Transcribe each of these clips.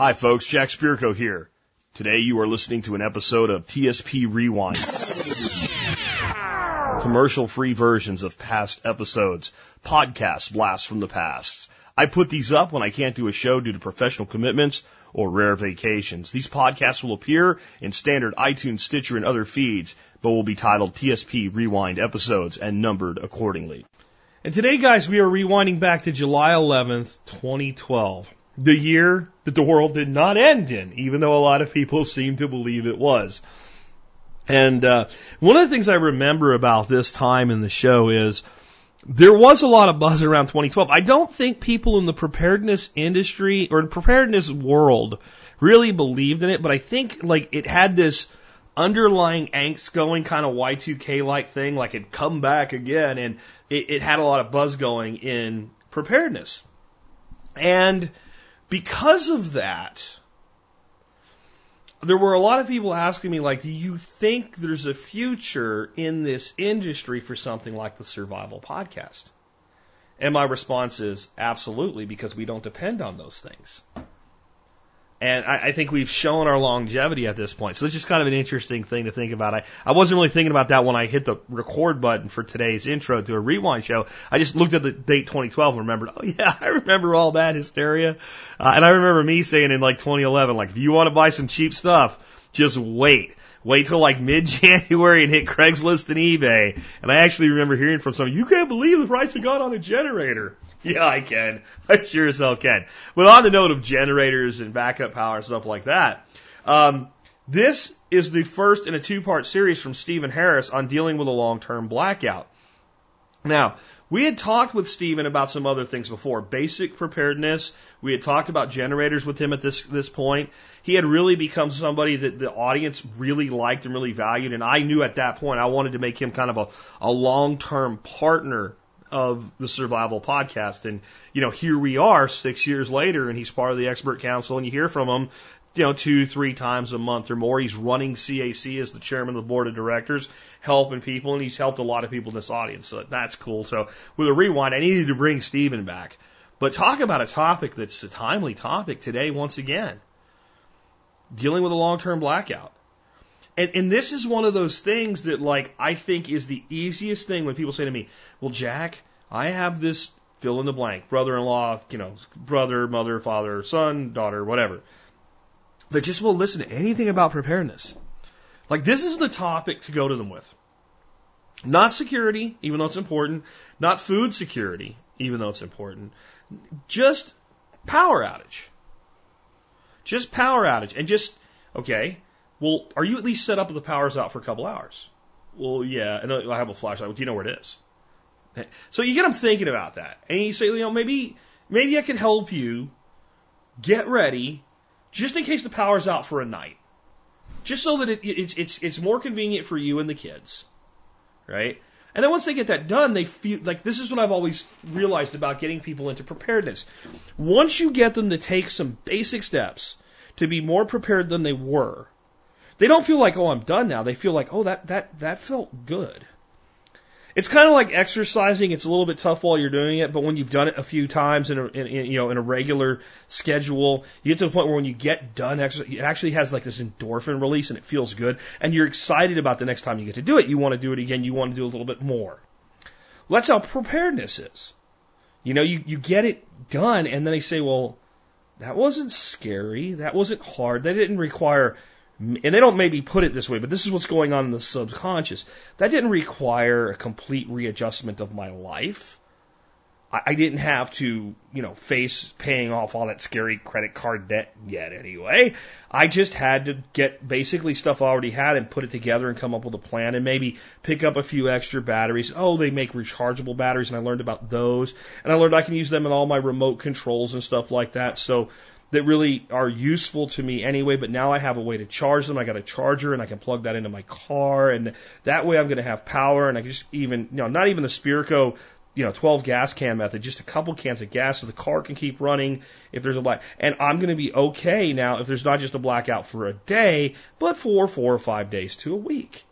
Hi folks, Jack Spirko here. Today you are listening to an episode of TSP Rewind. Commercial free versions of past episodes, podcast blasts from the past. I put these up when I can't do a show due to professional commitments or rare vacations. These podcasts will appear in standard iTunes, Stitcher, and other feeds, but will be titled TSP Rewind episodes and numbered accordingly. And today, guys, we are rewinding back to July 11th, 2012. The year that the world did not end in, even though a lot of people seem to believe it was. And uh, one of the things I remember about this time in the show is there was a lot of buzz around 2012. I don't think people in the preparedness industry or the preparedness world really believed in it, but I think like it had this underlying angst going kind of Y2K like thing, like it'd come back again, and it, it had a lot of buzz going in preparedness. And because of that, there were a lot of people asking me, like, do you think there's a future in this industry for something like the survival podcast? And my response is absolutely, because we don't depend on those things. And I, I think we've shown our longevity at this point. So it's just kind of an interesting thing to think about. I, I wasn't really thinking about that when I hit the record button for today's intro to a rewind show. I just looked at the date 2012 and remembered, oh yeah, I remember all that hysteria. Uh, and I remember me saying in like 2011, like, if you want to buy some cheap stuff, just wait. Wait till like mid-January and hit Craigslist and eBay. And I actually remember hearing from someone, you can't believe the price have gone on a generator. Yeah, I can. I sure as hell can. But on the note of generators and backup power and stuff like that, um, this is the first in a two-part series from Steven Harris on dealing with a long-term blackout. Now, we had talked with Steven about some other things before, basic preparedness. We had talked about generators with him at this this point. He had really become somebody that the audience really liked and really valued, and I knew at that point I wanted to make him kind of a, a long term partner of the survival podcast. And, you know, here we are six years later and he's part of the expert council and you hear from him, you know, two, three times a month or more. He's running CAC as the chairman of the board of directors, helping people and he's helped a lot of people in this audience. So that's cool. So with a rewind, I needed to bring Steven back. But talk about a topic that's a timely topic today once again. Dealing with a long-term blackout. And, and this is one of those things that, like, I think is the easiest thing when people say to me, well, Jack, I have this fill in the blank, brother in law, you know, brother, mother, father, son, daughter, whatever, They just won't listen to anything about preparedness. Like, this is the topic to go to them with. Not security, even though it's important. Not food security, even though it's important. Just power outage. Just power outage. And just, okay, well, are you at least set up with the power's out for a couple hours? Well, yeah, and I have a flashlight. Do you know where it is? So you get them thinking about that, and you say, you know, maybe maybe I can help you get ready, just in case the power's out for a night, just so that it, it's it's it's more convenient for you and the kids, right? And then once they get that done, they feel like this is what I've always realized about getting people into preparedness. Once you get them to take some basic steps to be more prepared than they were, they don't feel like, oh, I'm done now. They feel like, oh, that, that, that felt good. It's kind of like exercising. It's a little bit tough while you're doing it, but when you've done it a few times in a, in, in, you know, in a regular schedule, you get to the point where when you get done it actually has like this endorphin release and it feels good. And you're excited about the next time you get to do it. You want to do it again. You want to do a little bit more. Well, that's how preparedness is. You know, you, you get it done and then they say, well, that wasn't scary. That wasn't hard. That didn't require and they don't maybe put it this way, but this is what's going on in the subconscious. That didn't require a complete readjustment of my life. I, I didn't have to, you know, face paying off all that scary credit card debt yet anyway. I just had to get basically stuff I already had and put it together and come up with a plan and maybe pick up a few extra batteries. Oh, they make rechargeable batteries and I learned about those. And I learned I can use them in all my remote controls and stuff like that. So that really are useful to me anyway, but now I have a way to charge them. I got a charger and I can plug that into my car and that way I'm going to have power and I can just even, you know, not even the Spirko, you know, 12 gas can method, just a couple cans of gas so the car can keep running if there's a black. And I'm going to be okay now if there's not just a blackout for a day, but for four or five days to a week.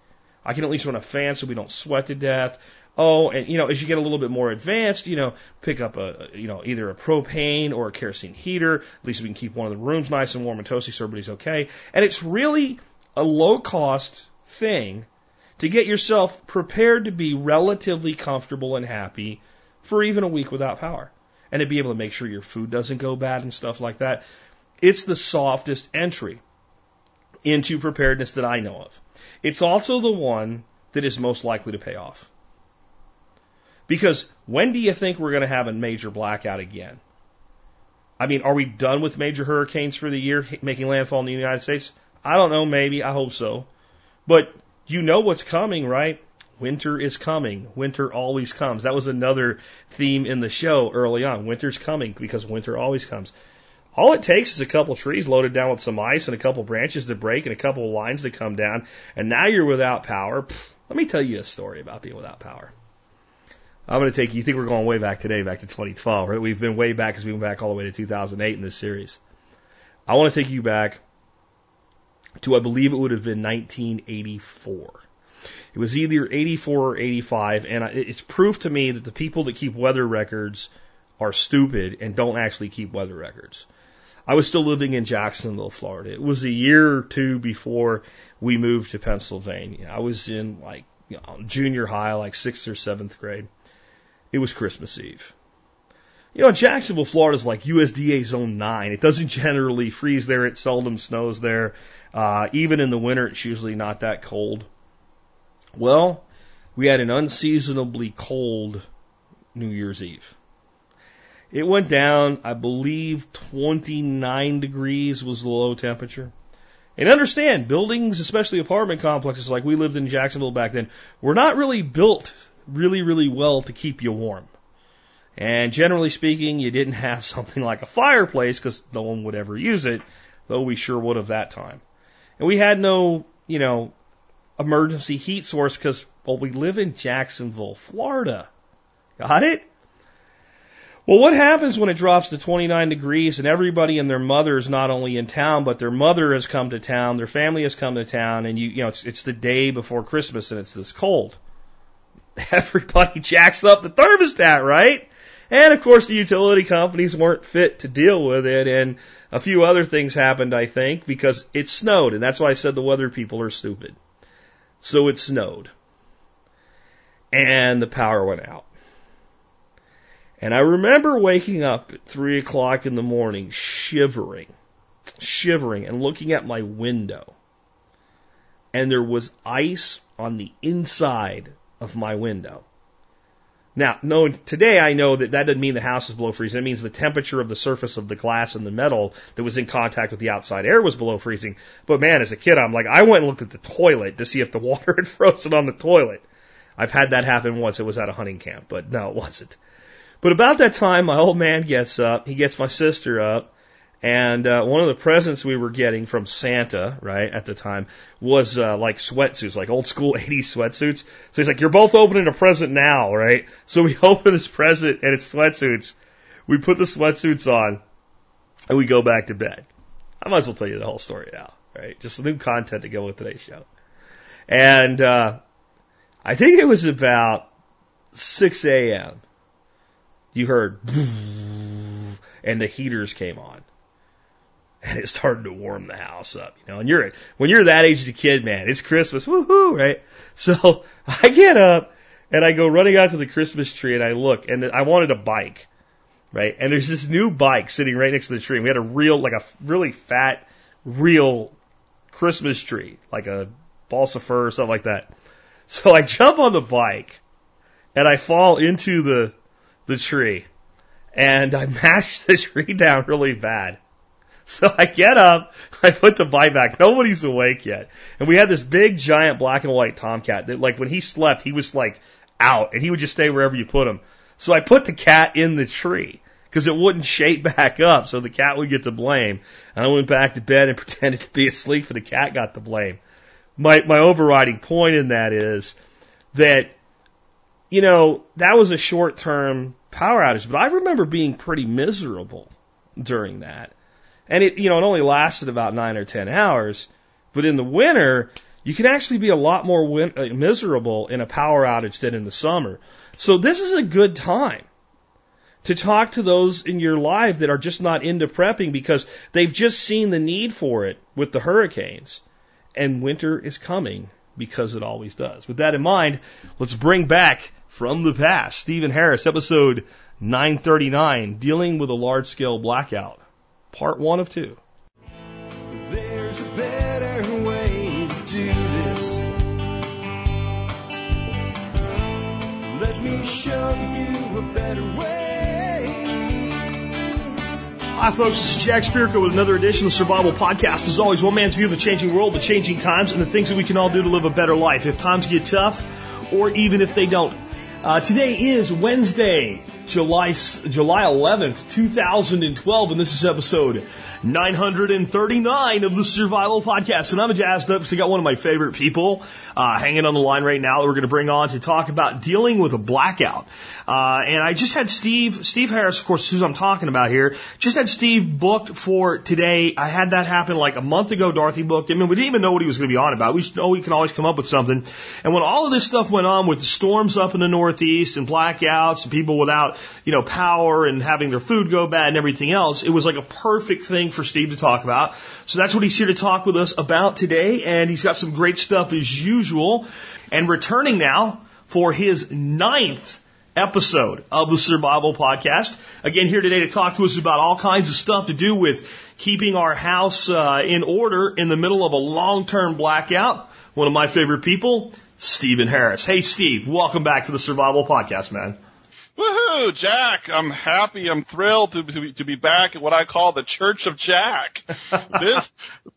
I can at least run a fan so we don't sweat to death. Oh, and you know, as you get a little bit more advanced, you know, pick up a, you know, either a propane or a kerosene heater. At least we can keep one of the rooms nice and warm and toasty so everybody's okay. And it's really a low cost thing to get yourself prepared to be relatively comfortable and happy for even a week without power. And to be able to make sure your food doesn't go bad and stuff like that. It's the softest entry into preparedness that I know of. It's also the one that is most likely to pay off. Because when do you think we're going to have a major blackout again? I mean, are we done with major hurricanes for the year making landfall in the United States? I don't know, maybe. I hope so. But you know what's coming, right? Winter is coming. Winter always comes. That was another theme in the show early on. Winter's coming because winter always comes. All it takes is a couple trees loaded down with some ice and a couple branches to break and a couple lines to come down, and now you're without power. Pfft, let me tell you a story about being without power. I'm going to take you. Think we're going way back today, back to 2012, right? We've been way back because we went back all the way to 2008 in this series. I want to take you back to I believe it would have been 1984. It was either 84 or 85, and it's proof to me that the people that keep weather records are stupid and don't actually keep weather records. I was still living in Jacksonville, Florida. It was a year or two before we moved to Pennsylvania. I was in like you know, junior high, like sixth or seventh grade. It was Christmas Eve. You know, Jacksonville, Florida is like USDA Zone 9. It doesn't generally freeze there. It seldom snows there. Uh, even in the winter, it's usually not that cold. Well, we had an unseasonably cold New Year's Eve. It went down, I believe, 29 degrees was the low temperature. And understand, buildings, especially apartment complexes like we lived in Jacksonville back then, were not really built really, really well to keep you warm. And generally speaking, you didn't have something like a fireplace because no one would ever use it, though we sure would have that time. And we had no, you know, emergency heat source because, well, we live in Jacksonville, Florida. Got it? Well, what happens when it drops to 29 degrees and everybody and their mother is not only in town, but their mother has come to town, their family has come to town, and you, you know, it's, it's the day before Christmas and it's this cold. Everybody jacks up the thermostat, right? And of course the utility companies weren't fit to deal with it and a few other things happened, I think, because it snowed and that's why I said the weather people are stupid. So it snowed. And the power went out. And I remember waking up at three o'clock in the morning, shivering, shivering, and looking at my window. And there was ice on the inside of my window. Now, no, today I know that that doesn't mean the house is below freezing. It means the temperature of the surface of the glass and the metal that was in contact with the outside air was below freezing. But man, as a kid, I'm like, I went and looked at the toilet to see if the water had frozen on the toilet. I've had that happen once. It was at a hunting camp, but no, it wasn't. But about that time, my old man gets up. He gets my sister up. And uh, one of the presents we were getting from Santa, right, at the time, was uh, like sweatsuits, like old school 80s sweatsuits. So he's like, You're both opening a present now, right? So we open this present and it's sweatsuits. We put the sweatsuits on and we go back to bed. I might as well tell you the whole story now, right? Just new content to go with today's show. And uh, I think it was about 6 a.m you heard, and the heaters came on. And it started to warm the house up, you know. And you're when you're that age as a kid, man, it's Christmas, woohoo, right? So I get up and I go running out to the Christmas tree and I look and I wanted a bike, right? And there's this new bike sitting right next to the tree. And we had a real, like a really fat, real Christmas tree, like a balsam fir or something like that. So I jump on the bike and I fall into the the tree and I mashed the tree down really bad. So I get up, I put the bike back. Nobody's awake yet. And we had this big giant black and white tomcat that like when he slept, he was like out and he would just stay wherever you put him. So I put the cat in the tree because it wouldn't shape back up so the cat would get the blame. And I went back to bed and pretended to be asleep for the cat got the blame. My, my overriding point in that is that, you know, that was a short term power outage, but I remember being pretty miserable during that. And it, you know, it only lasted about nine or ten hours. But in the winter, you can actually be a lot more win- uh, miserable in a power outage than in the summer. So this is a good time to talk to those in your life that are just not into prepping because they've just seen the need for it with the hurricanes. And winter is coming because it always does. With that in mind, let's bring back from the past Steven Harris, episode 939, dealing with a large scale blackout, part one of two. There's a better way to do this. Let me show you a better way. Hi, folks. This is Jack Spirko with another edition of the Survival Podcast. As always, one man's view of the changing world, the changing times, and the things that we can all do to live a better life if times get tough or even if they don't. Uh, today is Wednesday, July July 11th, 2012, and this is episode 939 of the Survival Podcast. And I'm jazzed up because I got one of my favorite people uh, hanging on the line right now that we're going to bring on to talk about dealing with a blackout. Uh, and I just had Steve, Steve Harris, of course, who I'm talking about here, just had Steve booked for today. I had that happen like a month ago. Dorothy booked him, and we didn't even know what he was going to be on about. We know we can always come up with something. And when all of this stuff went on with the storms up in the Northeast and blackouts and people without, you know, power and having their food go bad and everything else, it was like a perfect thing for Steve to talk about. So that's what he's here to talk with us about today. And he's got some great stuff as usual. And returning now for his ninth episode of the Survival Podcast. Again, here today to talk to us about all kinds of stuff to do with keeping our house uh, in order in the middle of a long-term blackout. One of my favorite people, Steven Harris. Hey, Steve, welcome back to the Survival Podcast, man. Woohoo, Jack! I'm happy. I'm thrilled to, to, be, to be back at what I call the Church of Jack. this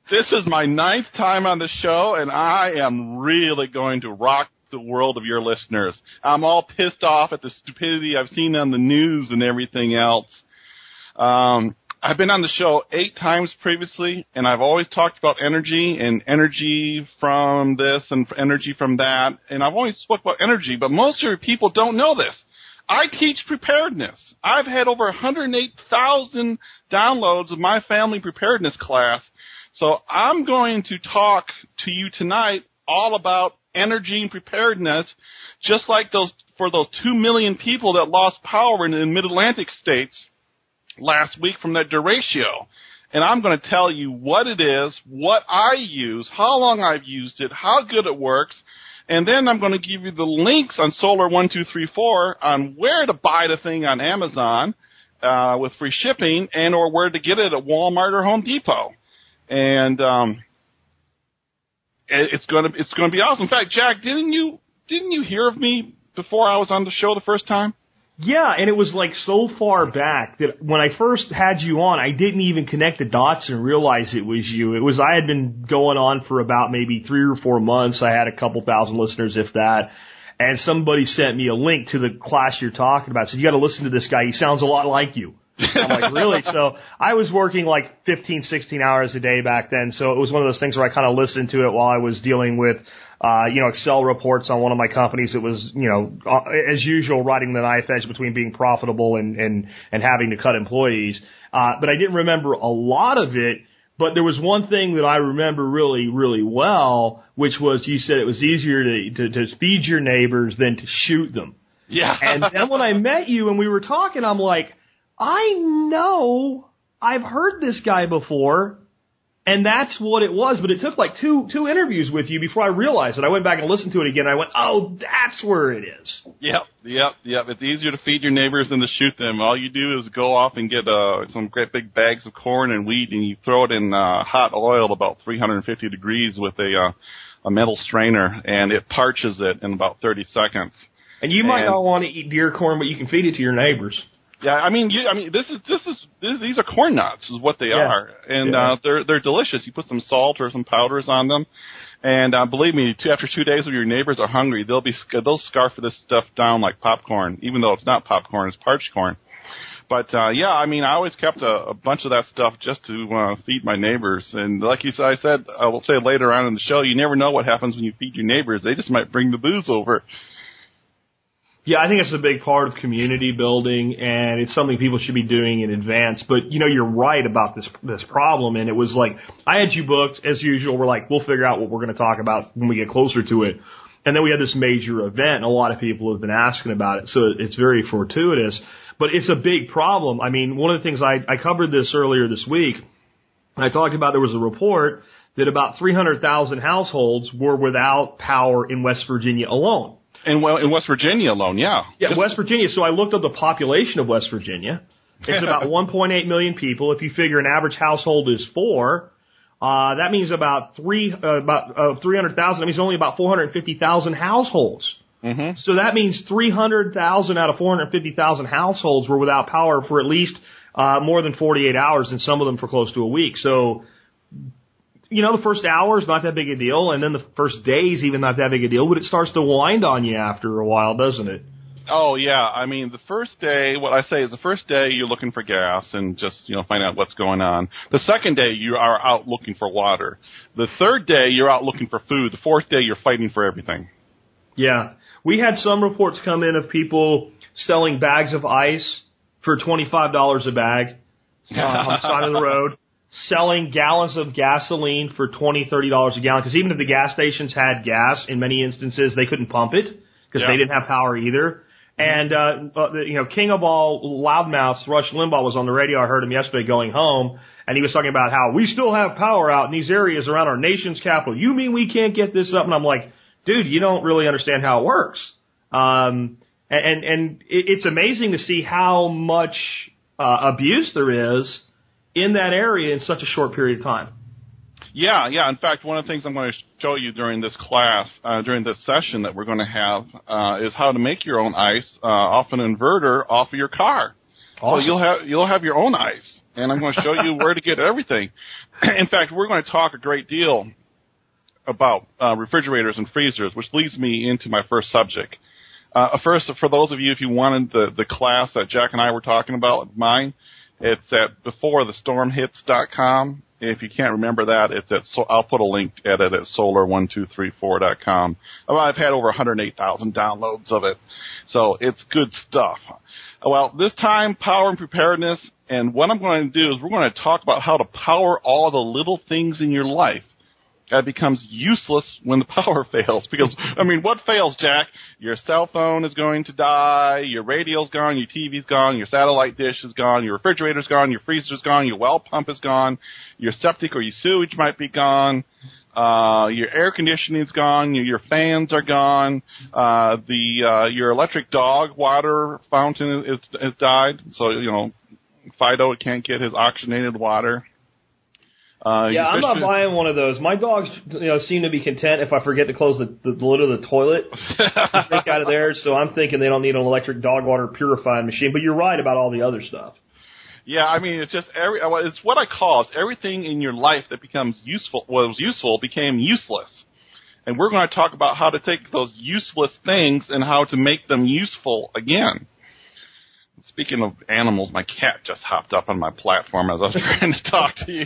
this is my ninth time on the show, and I am really going to rock the world of your listeners. I'm all pissed off at the stupidity I've seen on the news and everything else. Um, I've been on the show eight times previously, and I've always talked about energy and energy from this and energy from that, and I've always spoke about energy, but most of your people don't know this. I teach preparedness. I've had over 108,000 downloads of my family preparedness class. So I'm going to talk to you tonight all about energy and preparedness, just like those for those two million people that lost power in the mid-Atlantic states last week from that derecho. And I'm going to tell you what it is, what I use, how long I've used it, how good it works, and then I'm going to give you the links on Solar One Two Three Four on where to buy the thing on Amazon uh, with free shipping, and or where to get it at Walmart or Home Depot. And um, it's going to it's going to be awesome. In fact, Jack, didn't you didn't you hear of me before I was on the show the first time? Yeah, and it was like so far back that when I first had you on, I didn't even connect the dots and realize it was you. It was I had been going on for about maybe three or four months. I had a couple thousand listeners, if that. And somebody sent me a link to the class you're talking about. Said you got to listen to this guy. He sounds a lot like you. I'm like, really? So I was working like 15, 16 hours a day back then. So it was one of those things where I kind of listened to it while I was dealing with uh, you know, Excel reports on one of my companies. It was, you know, uh, as usual, riding the knife edge between being profitable and, and, and having to cut employees. Uh, but I didn't remember a lot of it. But there was one thing that I remember really, really well, which was you said it was easier to, to, to feed your neighbors than to shoot them. Yeah. and then when I met you and we were talking, I'm like, I know I've heard this guy before. And that's what it was, but it took like two two interviews with you before I realized it. I went back and listened to it again. And I went, "Oh, that's where it is." Yep, yep, yep. It's easier to feed your neighbors than to shoot them. All you do is go off and get uh, some great big bags of corn and wheat, and you throw it in uh, hot oil about 350 degrees with a uh, a metal strainer, and it parches it in about 30 seconds. And you might and, not want to eat deer corn, but you can feed it to your neighbors. Yeah, I mean, you, I mean, this is this is this, these are corn nuts, is what they yeah. are, and yeah. uh, they're they're delicious. You put some salt or some powders on them, and uh, believe me, two, after two days, when your neighbors are hungry, they'll be they'll scarf this stuff down like popcorn, even though it's not popcorn, it's parched corn. But uh, yeah, I mean, I always kept a, a bunch of that stuff just to uh, feed my neighbors. And like you said, I said, I will say later on in the show, you never know what happens when you feed your neighbors. They just might bring the booze over. Yeah, I think it's a big part of community building, and it's something people should be doing in advance. But you know, you're right about this this problem, and it was like I had you booked as usual. We're like, we'll figure out what we're going to talk about when we get closer to it. And then we had this major event, and a lot of people have been asking about it, so it's very fortuitous. But it's a big problem. I mean, one of the things I, I covered this earlier this week, I talked about there was a report that about 300,000 households were without power in West Virginia alone. In, well, in West Virginia alone, yeah. Yeah, West Virginia. So I looked up the population of West Virginia. It's about 1.8 million people. If you figure an average household is four, uh, that means about three, uh, about uh, 300,000. That means only about 450,000 households. Mm-hmm. So that means 300,000 out of 450,000 households were without power for at least uh, more than 48 hours, and some of them for close to a week. So you know, the first hour is not that big a deal, and then the first day is even not that big a deal, but it starts to wind on you after a while, doesn't it? Oh yeah, I mean the first day, what I say is the first day you're looking for gas and just you know find out what's going on. The second day you are out looking for water. The third day you're out looking for food. The fourth day you're fighting for everything. Yeah, we had some reports come in of people selling bags of ice for twenty five dollars a bag uh, on the side of the road selling gallons of gasoline for twenty, thirty dollars a gallon. Because even if the gas stations had gas, in many instances they couldn't pump it because Yeah. they didn't have power either. And uh, uh, you know, king of all loudmouths, Rush Limbaugh was on the radio. I heard him yesterday going home, and he was talking about how we still have power out in these areas around our nation's capital. You mean we can't get this up? And I'm like, dude, you don't really understand how it works. Um, and and, and it, it's amazing to see how much uh, abuse there is in that area in such a short period of time. Yeah, yeah. In fact, one of the things I'm going to show you during this class, uh, during this session that we're going to have, uh, is how to make your own ice uh, off an inverter off of your car. So you'll have you'll have your own ice, and I'm going to show you where to get everything. In fact, we're going to talk a great deal about uh, refrigerators and freezers, which leads me into my first subject. Uh, first, for those of you, if you wanted the, the class that Jack and I were talking about, mine, it's at beforethestormhits.com. If you can't remember that, it's at, so I'll put a link at it at solar1234.com. Well, I've had over 108,000 downloads of it. So it's good stuff. Well, this time, power and preparedness, and what I'm going to do is we're going to talk about how to power all the little things in your life that becomes useless when the power fails. Because, I mean, what fails, Jack? Your cell phone is going to die, your radio's gone, your TV's gone, your satellite dish is gone, your refrigerator's gone, your freezer's gone, your well pump is gone, your septic or your sewage might be gone, uh, your air conditioning's gone, your, your fans are gone, uh, the, uh, your electric dog water fountain is, has died, so, you know, Fido can't get his oxygenated water. Uh, Yeah, I'm not buying one of those. My dogs, you know, seem to be content if I forget to close the, the, the lid of the toilet, drink out of there. So I'm thinking they don't need an electric dog water purifying machine. But you're right about all the other stuff. Yeah, I mean, it's just every. It's what I call everything in your life that becomes useful. Was useful became useless, and we're going to talk about how to take those useless things and how to make them useful again. Speaking of animals, my cat just hopped up on my platform as I was trying to talk to you.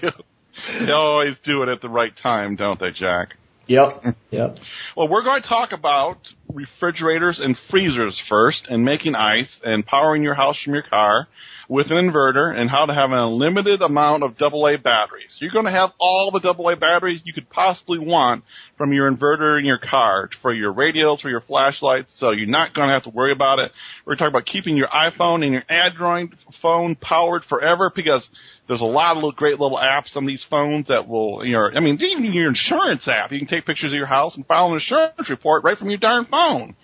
They always do it at the right time, don't they, Jack? Yep. Yep. Well, we're going to talk about refrigerators and freezers first, and making ice, and powering your house from your car with an inverter, and how to have an unlimited amount of AA batteries. You're going to have all the AA batteries you could possibly want from your inverter in your car for your radios, for your flashlights, so you're not going to have to worry about it. We're talking about keeping your iPhone and your Android phone powered forever because there's a lot of little great little apps on these phones that will, you know, I mean, even your insurance app, you can take pictures of your house and file an insurance report right from your darn phone,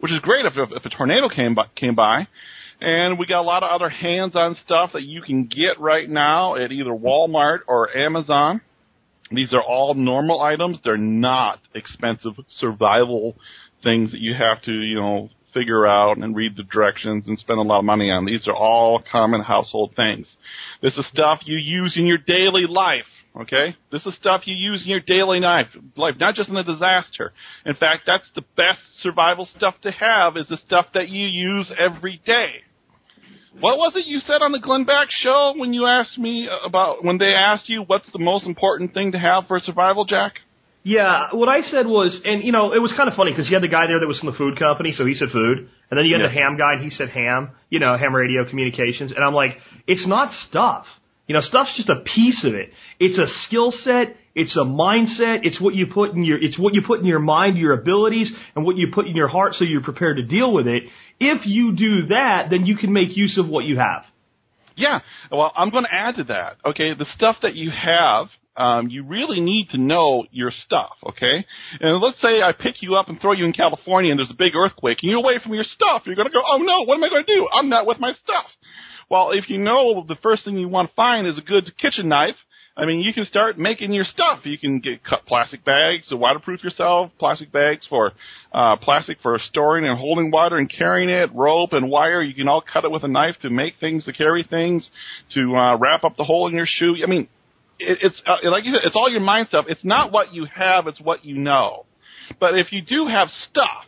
which is great if, if, if a tornado came by, came by. And we got a lot of other hands-on stuff that you can get right now at either Walmart or Amazon. These are all normal items. They're not expensive survival things that you have to, you know, figure out and read the directions and spend a lot of money on. These are all common household things. This is stuff you use in your daily life. Okay? This is stuff you use in your daily life, life, not just in a disaster. In fact, that's the best survival stuff to have is the stuff that you use every day. What was it you said on the Glenn Beck show when you asked me about when they asked you what's the most important thing to have for survival, Jack? Yeah, what I said was, and you know, it was kind of funny because you had the guy there that was from the food company, so he said food, and then you had Yeah. the ham guy, and he said ham, you know, ham radio communications, and I'm like, it's not stuff. You know, stuff's just a piece of it. It's a skill set. It's a mindset. It's what you put in your, it's what you put in your mind, your abilities, and what you put in your heart so you're prepared to deal with it. If you do that, then you can make use of what you have. Yeah. Well, I'm going to add to that. Okay, the stuff that you have, um, you really need to know your stuff. Okay, and let's say I pick you up and throw you in California, and there's a big earthquake, and you're away from your stuff. You're going to go, oh no, what am I going to do? I'm not with my stuff. Well, if you know the first thing you want to find is a good kitchen knife, I mean, you can start making your stuff. You can get cut plastic bags to waterproof yourself, plastic bags for uh, plastic for storing and holding water and carrying it, rope and wire. You can all cut it with a knife to make things, to carry things, to uh, wrap up the hole in your shoe. I mean, it, it's uh, like you said, it's all your mind stuff. It's not what you have; it's what you know. But if you do have stuff,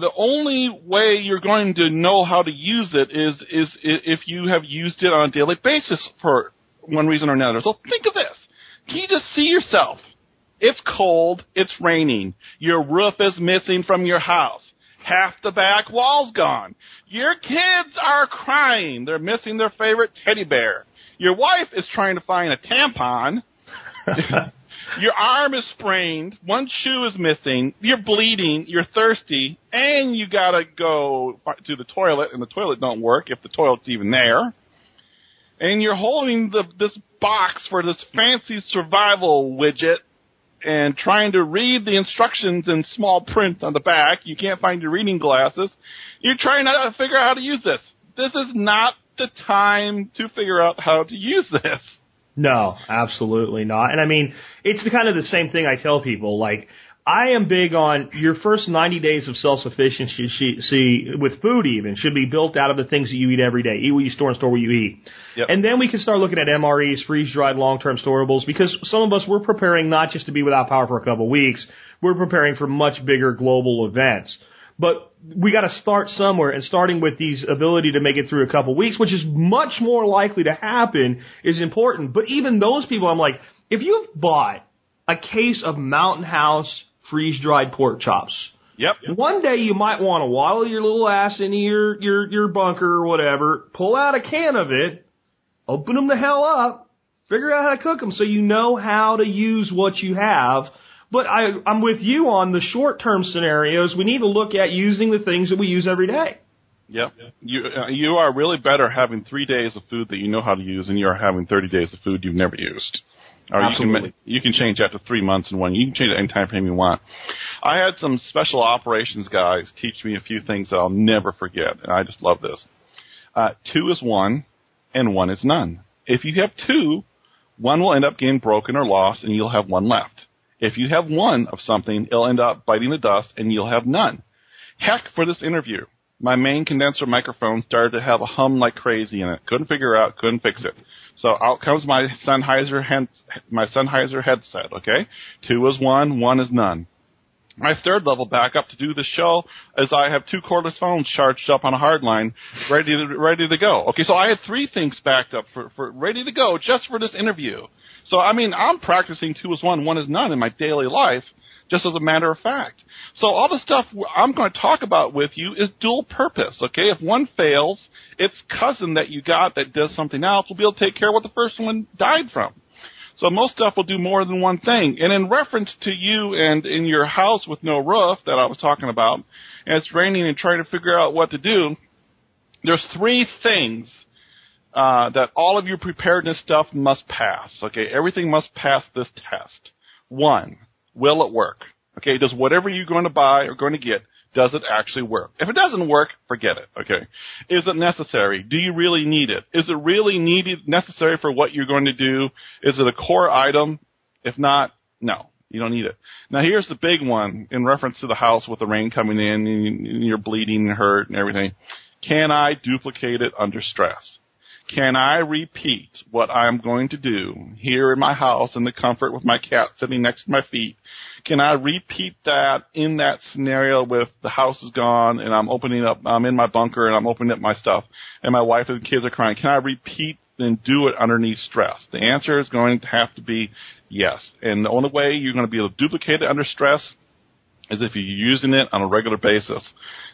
the only way you're going to know how to use it is is if you have used it on a daily basis for one reason or another. So think of this. Can you just see yourself? It's cold, it's raining, your roof is missing from your house, half the back wall's gone. Your kids are crying, they're missing their favorite teddy bear. Your wife is trying to find a tampon. Your arm is sprained, one shoe is missing, you're bleeding, you're thirsty, and you gotta go to the toilet, and the toilet don't work if the toilet's even there. And you're holding the, this box for this fancy survival widget and trying to read the instructions in small print on the back. You can't find your reading glasses. You're trying to figure out how to use this. This is not the time to figure out how to use this. No, absolutely not. And I mean, it's the kind of the same thing I tell people. Like, I am big on your first 90 days of self-sufficiency see, with food even should be built out of the things that you eat every day. Eat what you store and store what you eat. Yep. And then we can start looking at MREs, freeze-dried long-term storables, because some of us, we're preparing not just to be without power for a couple of weeks, we're preparing for much bigger global events. But we got to start somewhere, and starting with these ability to make it through a couple weeks, which is much more likely to happen, is important. But even those people, I'm like, if you've bought a case of Mountain House freeze dried pork chops, Yep. one day you might want to waddle your little ass into your your your bunker or whatever, pull out a can of it, open them the hell up, figure out how to cook them so you know how to use what you have. But I, I'm with you on the short term scenarios. We need to look at using the things that we use every day. Yep. You uh, you are really better having three days of food that you know how to use than you are having thirty days of food you've never used. Or you can you can change that to three months in one. You can change it any time frame you want. I had some special operations guys teach me a few things that I'll never forget, and I just love this. Uh, two is one, and one is none. If you have two, one will end up getting broken or lost, and you'll have one left. If you have one of something, it'll end up biting the dust, and you'll have none. Heck, for this interview, my main condenser microphone started to have a hum like crazy in it. Couldn't figure out, couldn't fix it. So out comes my Sennheiser hen- my Sennheiser headset. Okay, two is one, one is none. My third level backup to do the show is I have two cordless phones charged up on a hard line, ready to ready to go. Okay, so I had three things backed up for, for ready to go just for this interview. So I mean, I'm practicing two is one, one is none in my daily life, just as a matter of fact. So all the stuff I'm going to talk about with you is dual purpose. Okay, if one fails, its cousin that you got that does something else will be able to take care of what the first one died from. So most stuff will do more than one thing. And in reference to you and in your house with no roof that I was talking about, and it's raining and trying to figure out what to do, there's three things uh, that all of your preparedness stuff must pass. Okay, everything must pass this test. One, will it work? Okay, does whatever you're going to buy or going to get, does it actually work? If it doesn't work, forget it. Okay, is it necessary? Do you really need it? Is it really needed, necessary for what you're going to do? Is it a core item? If not, no. You don't need it. Now here's the big one in reference to the house with the rain coming in and you're bleeding and hurt and everything. Can I duplicate it under stress? Can I repeat what I'm going to do here in my house in the comfort with my cat sitting next to my feet? Can I repeat that in that scenario with the house is gone and I'm opening up, I'm in my bunker and I'm opening up my stuff and my wife and kids are crying? Can I repeat and do it underneath stress? The answer is going to have to be yes. And the only way you're going to be able to duplicate it under stress is if you're using it on a regular basis.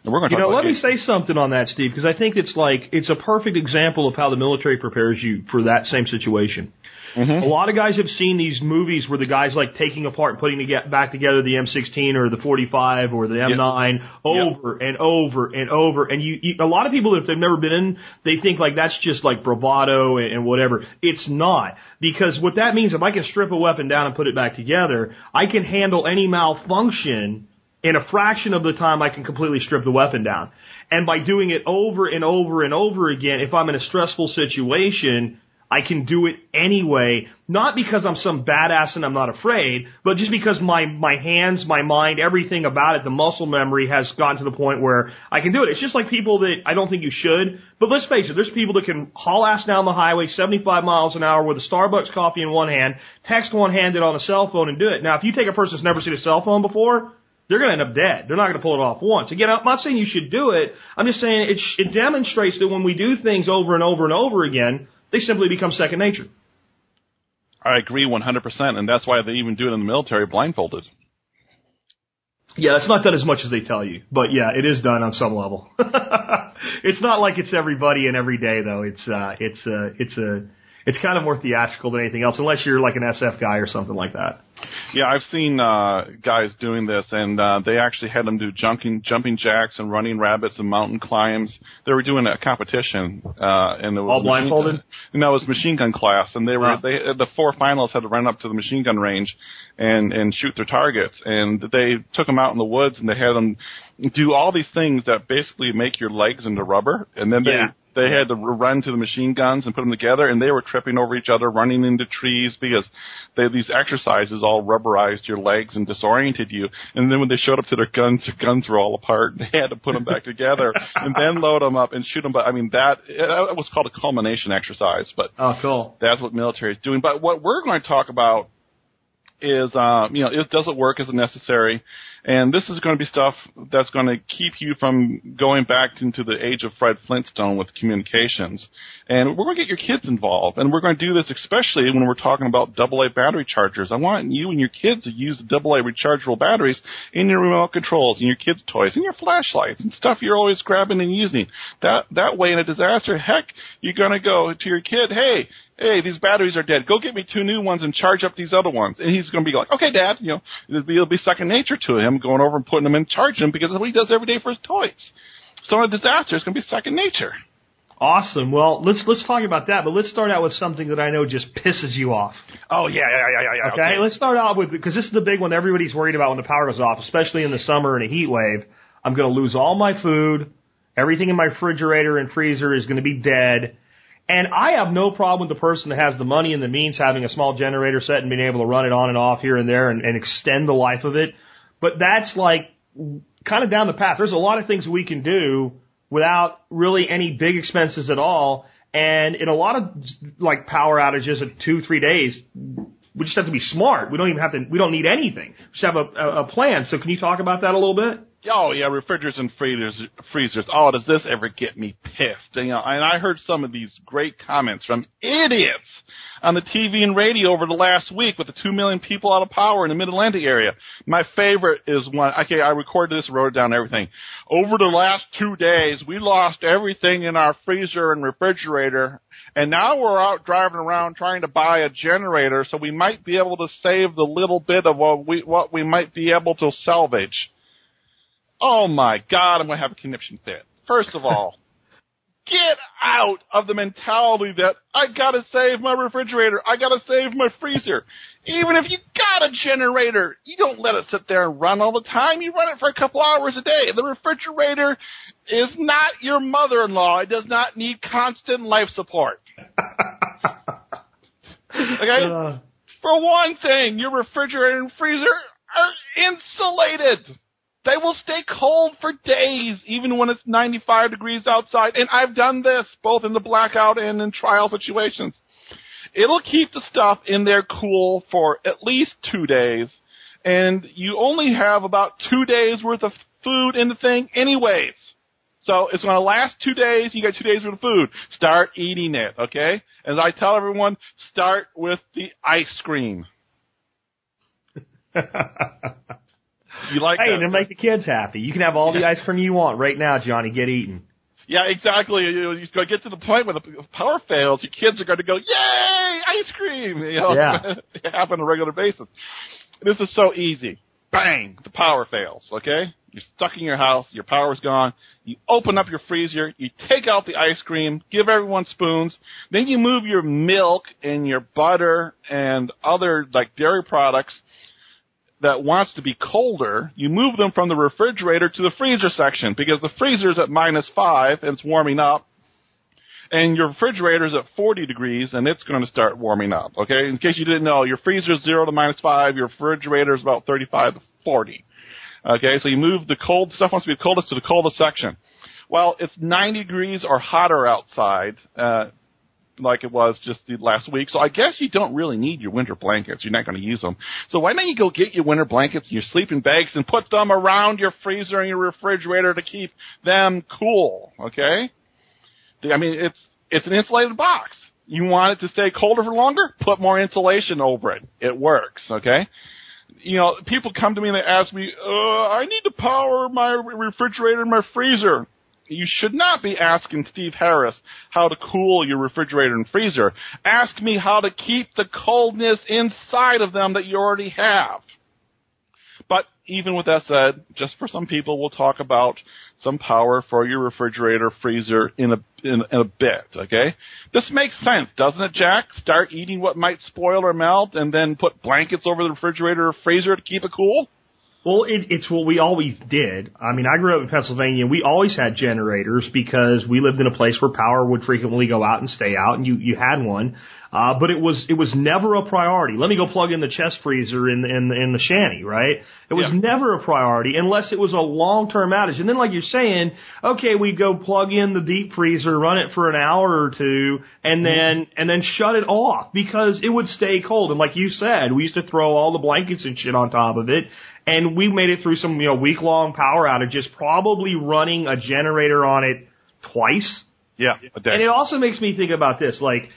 And we're going to You talk know, let me say something on that, Steve, because I think it's like it's a perfect example of how the military prepares you for that same situation. Mhm. A lot of guys have seen these movies where the guys like taking apart and putting toge- back together the M16 or the 45 or the M9 over and over and over. And you, you, a lot of people, if they've never been in, they think like that's just like bravado and, and whatever. It's not because what that means, if I can strip a weapon down and put it back together, I can handle any malfunction in a fraction of the time I can completely strip the weapon down. And by doing it over and over and over again, if I'm in a stressful situation, I can do it anyway, not because I'm some badass and I'm not afraid, but just because my, my hands, my mind, everything about it, the muscle memory has gotten to the point where I can do it. It's just like people that I don't think you should, but let's face it, there's people that can haul ass down the highway 75 miles an hour with a Starbucks coffee in one hand, text one handed on a cell phone and do it. Now, if you take a person that's never seen a cell phone before, they're going to end up dead. They're not going to pull it off once. Again, I'm not saying you should do it. I'm just saying it, it demonstrates that when we do things over and over and over again, they simply become second nature. I agree 100%, and that's why they even do it in the military blindfolded. Yeah, it's not done as much as they tell you, but yeah, it is done on some level. it's not like it's everybody and every day though. It's uh, it's uh, it's a it's kind of more theatrical than anything else, unless you're like an SF guy or something like that. Yeah, I've seen uh, guys doing this, and uh, they actually had them do jumping jumping jacks and running rabbits and mountain climbs. They were doing a competition, uh, and it was All blindfolded? Machine, no, it was machine gun class, and they were they the four finalists had to run up to the machine gun range and and shoot their targets, and they took them out in the woods and they had them do all these things that basically make your legs into rubber, and then they Yeah. They had to run to the machine guns and put them together, and they were tripping over each other, running into trees because they, these exercises all rubberized your legs and disoriented you. And then when they showed up to their guns, their guns were all apart. And they had to put them back together and then load them up and shoot them. But I mean, that that was called a culmination exercise. But Oh, cool. that's what military is doing. But what we're going to talk about is, um, you know, is, does it work? Is it necessary? And this is going to be stuff that's going to keep you from going back into the age of Fred Flintstone with communications. And we're going to get your kids involved. And we're going to do this especially when we're talking about AA battery chargers. I want you and your kids to use the AA rechargeable batteries in your remote controls, in your kids' toys, in your flashlights, and stuff you're always grabbing and using. That, that way in a disaster, heck, you're going to go to your kid, hey, hey, these batteries are dead. Go get me two new ones and charge up these other ones. And he's going to be like, okay, Dad, you know, it'll be, it'll be second nature to him going over and putting them in, charging them because that's what he does every day for his toys. So in a disaster, it's going to be second nature. Awesome. Well, let's let's talk about that, but let's start out with something that I know just pisses you off. Oh yeah, yeah, yeah, yeah, yeah. Okay, let's start out with because this is the big one everybody's worried about when the power goes off, especially in the summer and a heat wave. I'm going to lose all my food. Everything in my refrigerator and freezer is going to be dead. And I have no problem with the person that has the money and the means having a small generator set and being able to run it on and off here and there and, and extend the life of it. But that's like kind of down the path. There's a lot of things we can do without really any big expenses at all. And in a lot of like power outages of two, three days, we just have to be smart. We don't even have to, we don't need anything. We just have a, a, a plan. So can you talk about that a little bit? Oh yeah, refrigerators and freezers. Freezers. Oh, does this ever get me pissed? And, you know, and I heard some of these great comments from idiots on the TV and radio over the last week with the two million people out of power in the Mid Atlantic area. My favorite is one. Okay, I recorded this, wrote it down everything. Over the last two days, we lost everything in our freezer and refrigerator. And now we're out driving around trying to buy a generator so we might be able to save the little bit of what we, what we might be able to salvage. Oh my God, I'm going to have a conniption fit. First of all, get out of the mentality that I gotta save my refrigerator, I gotta save my freezer. Even if you got a generator, you don't let it sit there and run all the time. You run it for a couple hours a day. The refrigerator is not your mother-in-law. It does not need constant life support. Okay? Uh, For one thing, your refrigerator and freezer are insulated. They will stay cold for days, even when it's 95 degrees outside. And I've done this both in the blackout and in trial situations. It'll keep the stuff in there cool for at least two days. And you only have about two days worth of food in the thing anyways. So it's going to last two days. You got two days worth of food. Start eating it, okay? As I tell everyone, start with the ice cream. You like Hey, that? and to make the kids happy, you can have all the ice cream you want right now, Johnny. Get eating. Yeah, exactly. You, you to get to the point where the power fails, your kids are going to go, "Yay, ice cream!" You know, Yeah. it happen on a regular basis. This is so easy. Bang, the power fails. Okay, you're stuck in your house, your power's gone. You open up your freezer, you take out the ice cream, give everyone spoons, then you move your milk and your butter and other like dairy products that wants to be colder, you move them from the refrigerator to the freezer section because the freezer's at minus five and it's warming up. And your refrigerator's at 40 degrees and it's going to start warming up. Okay? In case you didn't know, your freezer's zero to minus five, your refrigerator's about 35 to 40. Okay? So you move the cold stuff wants to be coldest to the coldest section. Well, it's 90 degrees or hotter outside, uh, like it was just the last week. So I guess you don't really need your winter blankets. You're not going to use them. So why don't you go get your winter blankets and your sleeping bags and put them around your freezer and your refrigerator to keep them cool. Okay? I mean, it's it's an insulated box. You want it to stay colder for longer? Put more insulation over it. It works. Okay? You know, people come to me and they ask me, uh, I need to power my refrigerator and my freezer you should not be asking Steve Harris how to cool your refrigerator and freezer. Ask me how to keep the coldness inside of them that you already have. But even with that said, just for some people, we'll talk about some power for your refrigerator, freezer in a in, in a bit. Okay, this makes sense, doesn't it, Jack? Start eating what might spoil or melt, and then put blankets over the refrigerator or freezer to keep it cool. Well, it, it's what we always did. I mean, I grew up in Pennsylvania. We always had generators because we lived in a place where power would frequently go out and stay out, and you you had one. Uh, but it was it was never a priority. Let me go plug in the chest freezer in in in the shanty, right? It was Yeah. never a priority unless it was a long term outage. And then, like you're saying, okay, we go plug in the deep freezer, run it for an hour or two, and then and then shut it off because it would stay cold. And like you said, we used to throw all the blankets and shit on top of it, and we made it through some you know week long power outages, probably running a generator on it twice. Yeah. And it also makes me think about this, like,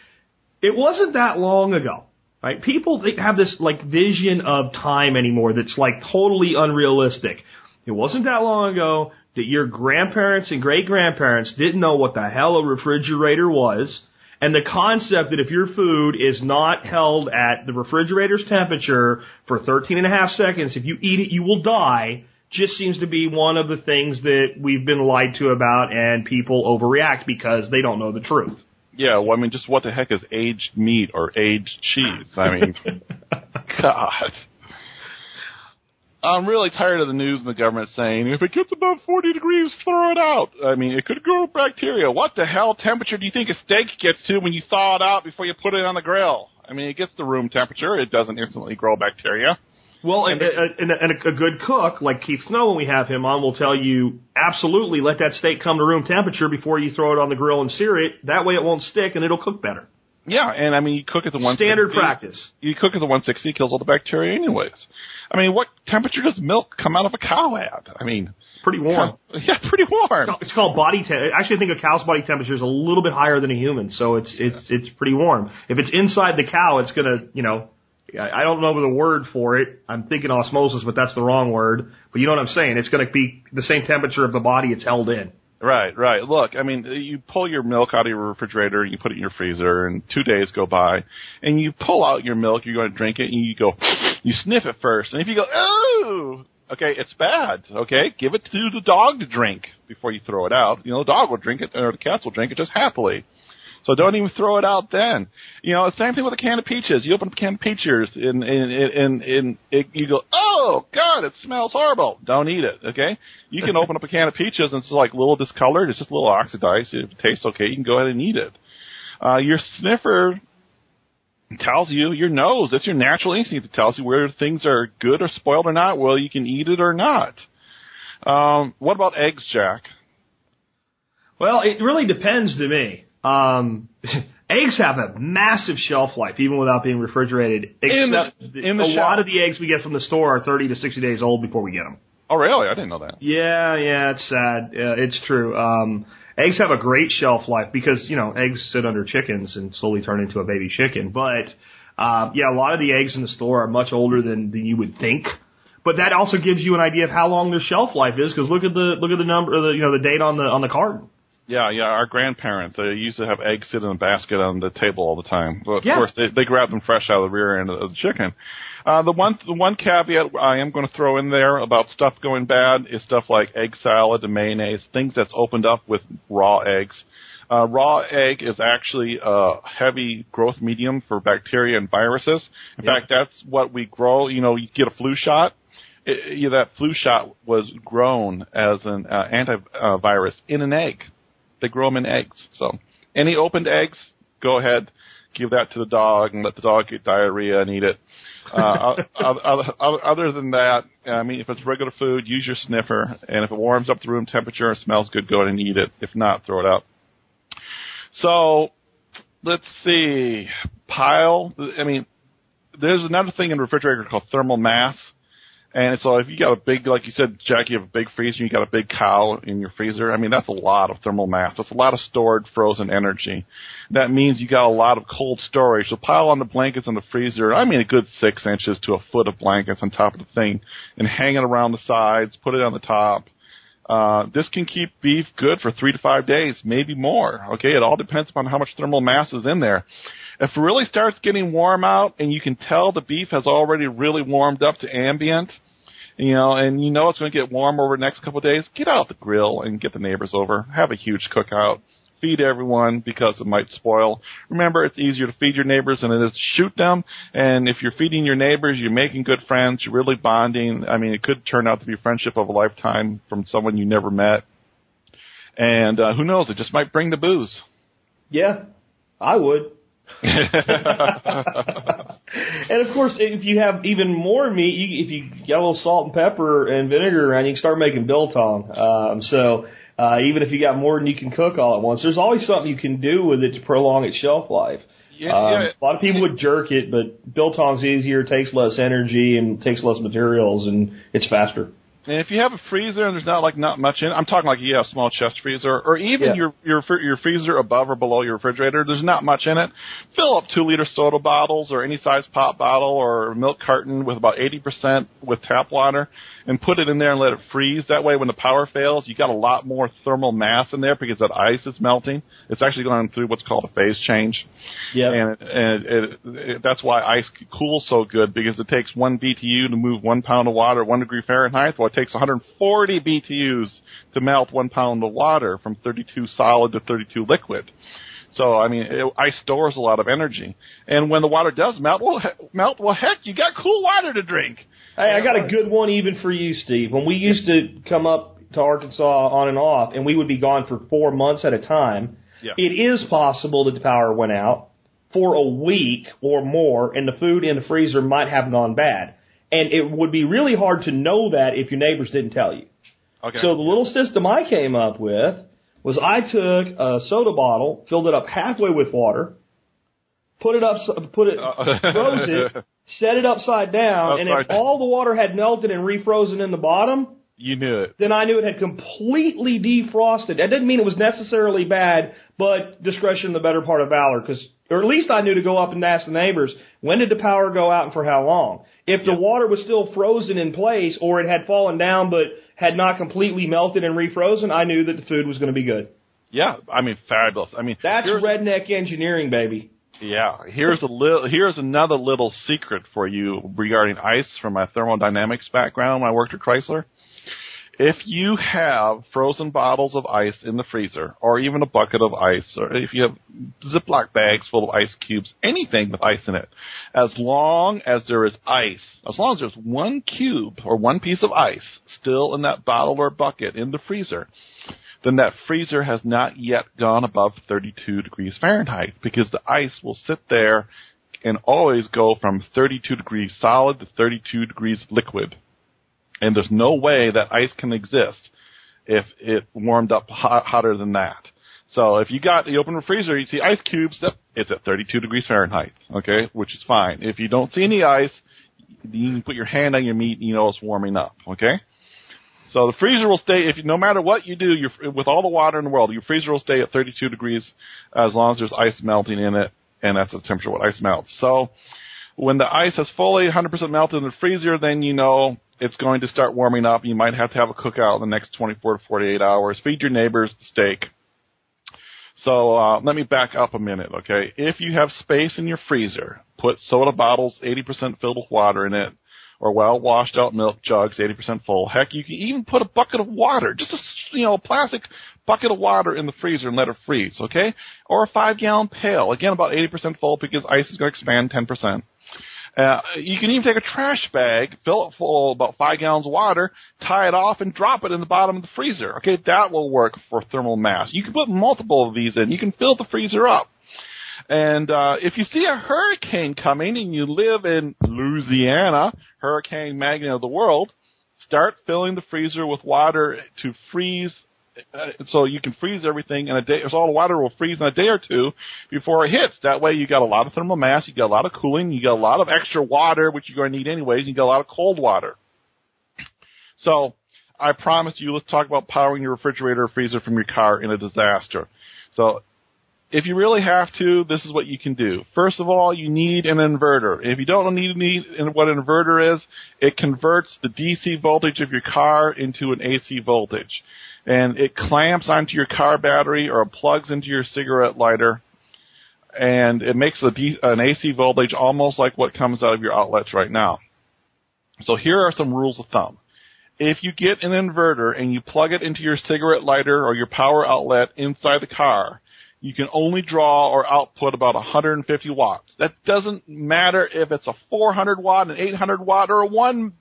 it wasn't that long ago, right? People have this, like, vision of time anymore that's, like, totally unrealistic. It wasn't that long ago that your grandparents and great grandparents didn't know what the hell a refrigerator was. And the concept that if your food is not held at the refrigerator's temperature for 13 and a half seconds, if you eat it, you will die, just seems to be one of the things that we've been lied to about and people overreact because they don't know the truth. Yeah, well, I mean, just what the heck is aged meat or aged cheese? I mean, God. I'm really tired of the news and the government saying, if it gets above 40 degrees, throw it out. I mean, it could grow bacteria. What the hell temperature do you think a steak gets to when you thaw it out before you put it on the grill? I mean, it gets to room temperature. It doesn't instantly grow bacteria. Well, and, and, uh, uh, and a, a good cook like Keith Snow, when we have him on, will tell you absolutely let that steak come to room temperature before you throw it on the grill and sear it. That way, it won't stick and it'll cook better. Yeah, and I mean, you cook at the one Standard practice. You cook at the 160, kills all the bacteria anyways. I mean, what temperature does milk come out of a cow at? I mean, Pretty warm. yeah, pretty warm. It's called body temp. Actually, I think a cow's body temperature is a little bit higher than a human, so it's it's it's pretty warm. If it's inside the cow, it's gonna, you know, I don't know the word for it. I'm thinking osmosis, but that's the wrong word. But you know what I'm saying? It's gonna be the same temperature of the body it's held in. Right, right. Look, I mean, you pull your milk out of your refrigerator and you put it in your freezer, and two days go by, and you pull out your milk, you're going to drink it, and you go, you sniff it first, and if you go, ooh, okay, it's bad. Okay, give it to the dog to drink before you throw it out. You know, the dog will drink it, or the cats will drink it just happily. So don't even throw it out then. You know, same thing with a can of peaches. You open a can of peaches and and and, and it, you go, oh god, it smells horrible. Don't eat it. Okay, you can open up a can of peaches and it's like a little discolored. It's just a little oxidized. If it tastes okay, you can go ahead and eat it. Uh, your sniffer tells you your nose. That's your natural instinct. It tells you whether things are good or spoiled or not. Well, you can eat it or not. Um, what about eggs, Jack? Well, it really depends to me. Um, eggs have a massive shelf life, even without being refrigerated. In the- Except in the a shelf. lot of the eggs we get from the store are 30 to 60 days old before we get them. Oh, really? I didn't know that. Yeah, yeah, it's sad. Uh, it's true. Um, eggs have a great shelf life because you know eggs sit under chickens and slowly turn into a baby chicken. But uh, yeah, a lot of the eggs in the store are much older than, than you would think. But that also gives you an idea of how long their shelf life is because look at the look at the number, the, you know, the date on the on the carton. Yeah, yeah. Our grandparents they used to have eggs sit in a basket on the table all the time. But of Yeah. course, they, they grab them fresh out of the rear end of the chicken. Uh, the one the one caveat I am going to throw in there about stuff going bad is stuff like egg salad and mayonnaise, things that's opened up with raw eggs. Uh, raw egg is actually a heavy growth medium for bacteria and viruses. In Yep. fact, that's what we grow. You know, you get a flu shot. It, you know, that flu shot was grown as an uh, antivirus in an egg. They grow them in eggs. So any opened eggs, go ahead, give that to the dog and let the dog get diarrhea and eat it. Uh, other, than that, I mean, if it's regular food, use your sniffer, and if it warms up to room temperature and smells good, go ahead and eat it. If not, throw it out. So let's see, pile. I mean, there's another thing in the refrigerator called thermal mass. And so if you got a big, like you said, Jack, you have a big freezer, you got a big cow in your freezer. I mean, that's a lot of thermal mass. That's a lot of stored frozen energy. That means you got a lot of cold storage. So pile on the blankets in the freezer. I mean, a good six inches to a foot of blankets on top of the thing, and hang it around the sides. Put it on the top. Uh, this can keep beef good for three to five days, maybe more. Okay, it all depends upon how much thermal mass is in there. If it really starts getting warm out and you can tell the beef has already really warmed up to ambient, you know, and you know it's going to get warm over the next couple of days, get out the grill and get the neighbors over. Have a huge cookout. Feed everyone because it might spoil. Remember, it's easier to feed your neighbors than it is to shoot them. And if you're feeding your neighbors, you're making good friends. You're really bonding. I mean, it could turn out to be a friendship of a lifetime from someone you never met. And uh, who knows? It just might bring the booze. Yeah, I would. and of course, if you have even more meat, you, if you get a little salt and pepper and vinegar around, you can start making biltong. Um, so uh, even if you got more than you can cook all at once, there's always something you can do with it to prolong its shelf life. Yeah, Um, yeah. A lot of people would jerk it, but biltong's easier, takes less energy, and takes less materials, and it's faster. And if you have a freezer and there's not like not much in, I'm talking like you have a small chest freezer, or even Yeah. your your your freezer above or below your refrigerator. There's not much in it. Fill up two liter soda bottles or any size pop bottle or milk carton with about 80% with tap water, and put it in there and let it freeze. That way, when the power fails, you got a lot more thermal mass in there because that ice is melting. It's actually going through what's called a phase change. Yeah. And, and it, it, that's why ice cools so good because it takes one BTU to move one pound of water one degree Fahrenheit. Well, it takes 140 BTUs to melt one pound of water from 32 solid to 32 liquid. So, I mean, it, ice stores a lot of energy. And when the water does melt, well, he- melt, well, heck, you got cool water to drink. Hey, I got a good one even for you, Steve. When we used to come up to Arkansas on and off, and we would be gone for four months at a time, Yeah. it is possible that the power went out for a week or more, and the food in the freezer might have gone bad. And it would be really hard to know that if your neighbors didn't tell you. Okay. So the little system I came up with was I took a soda bottle, filled it up halfway with water, put it up, put it, oh. froze it, set it upside down, and if down. all the water had melted and refrozen in the bottom, you knew it. then I knew it had completely defrosted. That didn't mean it was necessarily bad, but discretion the better part of valor, because or at least I knew to go up and ask the neighbors when did the power go out and for how long. If the water was still frozen in place or it had fallen down but had not completely melted and refrozen, I knew that the food was going to be good. Yeah, I mean, fabulous. I mean, That's redneck engineering, baby. Yeah, here's a little. Here's another little secret for you regarding ice from my thermodynamics background when I worked at Chrysler. If you have frozen bottles of ice in the freezer, or even a bucket of ice, or if you have Ziploc bags full of ice cubes, anything with ice in it, as long as there is ice, as long as there's one cube or one piece of ice still in that bottle or bucket in the freezer, then that freezer has not yet gone above 32 degrees Fahrenheit because the ice will sit there and always go from 32 degrees solid to 32 degrees liquid. And there's no way that ice can exist if it warmed up hot, hotter than that. So if you got the open freezer, you see ice cubes, that it's at 32 degrees Fahrenheit, okay, which is fine. If you don't see any ice, you can put your hand on your meat and you know it's warming up, okay? So the freezer will stay if you, no matter what you do, your, with all the water in the world, your freezer will stay at 32 degrees as long as there's ice melting in it, and that's the temperature what ice melts. So when the ice has fully 100% melted in the freezer, then you know it's going to start warming up. You might have to have a cookout in the next 24 to 48 hours. Feed your neighbors steak. So uh, let me back up a minute, okay? If you have space in your freezer, put soda bottles 80% filled with water in it, or well washed out milk jugs 80% full. Heck, you can even put a bucket of water, just a you know plastic bucket of water in the freezer and let it freeze, okay? Or a five gallon pail, again about 80% full because ice is going to expand 10%. Uh, you can even take a trash bag, fill it full about five gallons of water, tie it off, and drop it in the bottom of the freezer. Okay, that will work for thermal mass. You can put multiple of these in. You can fill the freezer up. And uh, if you see a hurricane coming and you live in Louisiana, hurricane magnet of the world, start filling the freezer with water to freeze so you can freeze everything in a day. So all the water will freeze in a day or two before it hits. That way, you got a lot of thermal mass, you got a lot of cooling, you got a lot of extra water, which you're going to need anyways. And you got a lot of cold water. So I promised you. Let's talk about powering your refrigerator or freezer from your car in a disaster. So if you really have to, this is what you can do. First of all, you need an inverter. If you don't need, need what an inverter is, it converts the DC voltage of your car into an AC voltage and it clamps onto your car battery or plugs into your cigarette lighter, and it makes an AC voltage almost like what comes out of your outlets right now. So here are some rules of thumb. If you get an inverter and you plug it into your cigarette lighter or your power outlet inside the car, you can only draw or output about 150 watts. That doesn't matter if it's a 400 watt, an 800 watt, or a 1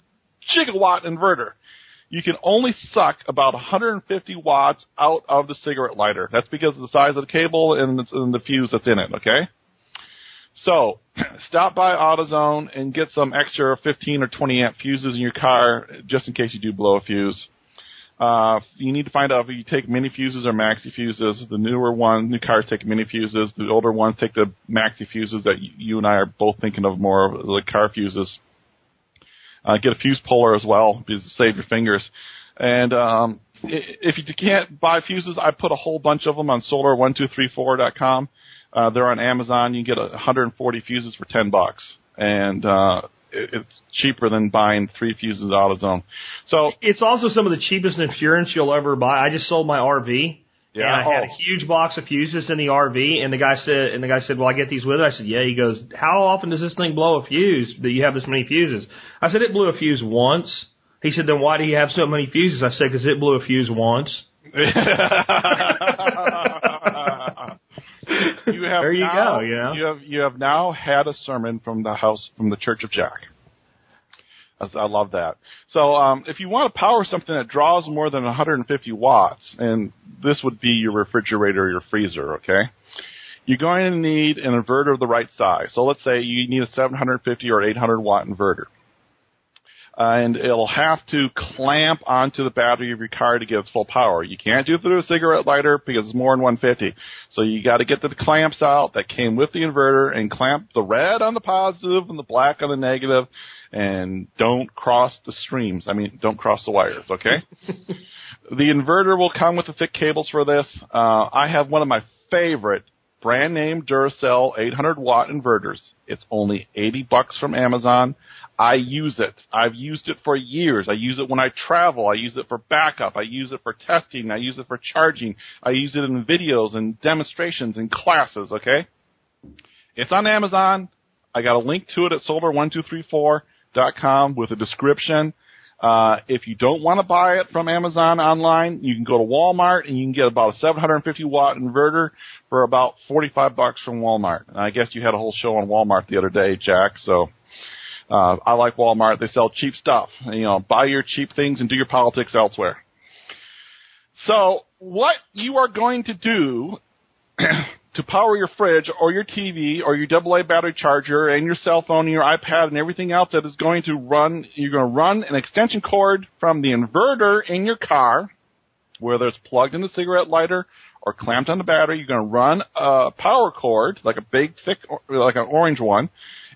gigawatt inverter you can only suck about 150 watts out of the cigarette lighter. That's because of the size of the cable and and the fuse that's in it, okay? So, stop by AutoZone and get some extra 15 or 20 amp fuses in your car just in case you do blow a fuse. Uh, you need to find out if you take mini fuses or maxi fuses. The newer one, new cars take mini fuses. The older ones take the maxi fuses that you and I are both thinking of more of the car fuses. Uh, get a fuse puller as well to save your fingers. And um, if you can't buy fuses, I put a whole bunch of them on solar1234.com. Uh, they're on Amazon. You can get 140 fuses for 10 bucks, and uh, it's cheaper than buying three fuses AutoZone. So it's also some of the cheapest insurance you'll ever buy. I just sold my RV, yeah. And I had a Oh. huge box of fuses in the RV, and the guy said, and the guy said, "Well, I get these with it." I said, "Yeah." He goes, "How often does this thing blow a fuse? That you have this many fuses?" I said, "It blew a fuse once." He said, "Then why do you have so many fuses?" I said, "Because it blew a fuse once." you have There you now, go, you know? You have you have now had a sermon from the house from the Church of Jack. I I love that. So um, if you want to power something that draws more than 150 watts, and this would be your refrigerator or your freezer, okay? You're going to need an inverter of the right size. So let's say you need a 750 or 800 watt inverter. Uh, and it'll have to clamp onto the battery of your car to give full power. You can't do it through a cigarette lighter because it's more than 150. So you got to get the clamps out that came with the inverter and clamp the red on the positive and the black on the negative, and don't cross the streams. I mean, don't cross the wires. Okay. the inverter will come with the thick cables for this. Uh, I have one of my favorite brand name Duracell 800 watt inverters. It's only 80 bucks from Amazon. I use it. I've used it for years. I use it when I travel. I use it for backup. I use it for testing. I use it for charging. I use it in videos and demonstrations and classes, okay? It's on Amazon. I got a link to it at solar1234.com with a description. Uh, if you don't want to buy it from Amazon online, you can go to Walmart and you can get about a 750 watt inverter for about 45 bucks from Walmart. And I guess you had a whole show on Walmart the other day, Jack. So uh, I like Walmart. They sell cheap stuff. You know, buy your cheap things and do your politics elsewhere. So what you are going to do to power your fridge or your TV or your AA battery charger and your cell phone and your iPad and everything else that is going to run, you're going to run an extension cord from the inverter in your car, whether it's plugged in the cigarette lighter or clamped on the battery. You're going to run a power cord, like a big, thick, like an orange one,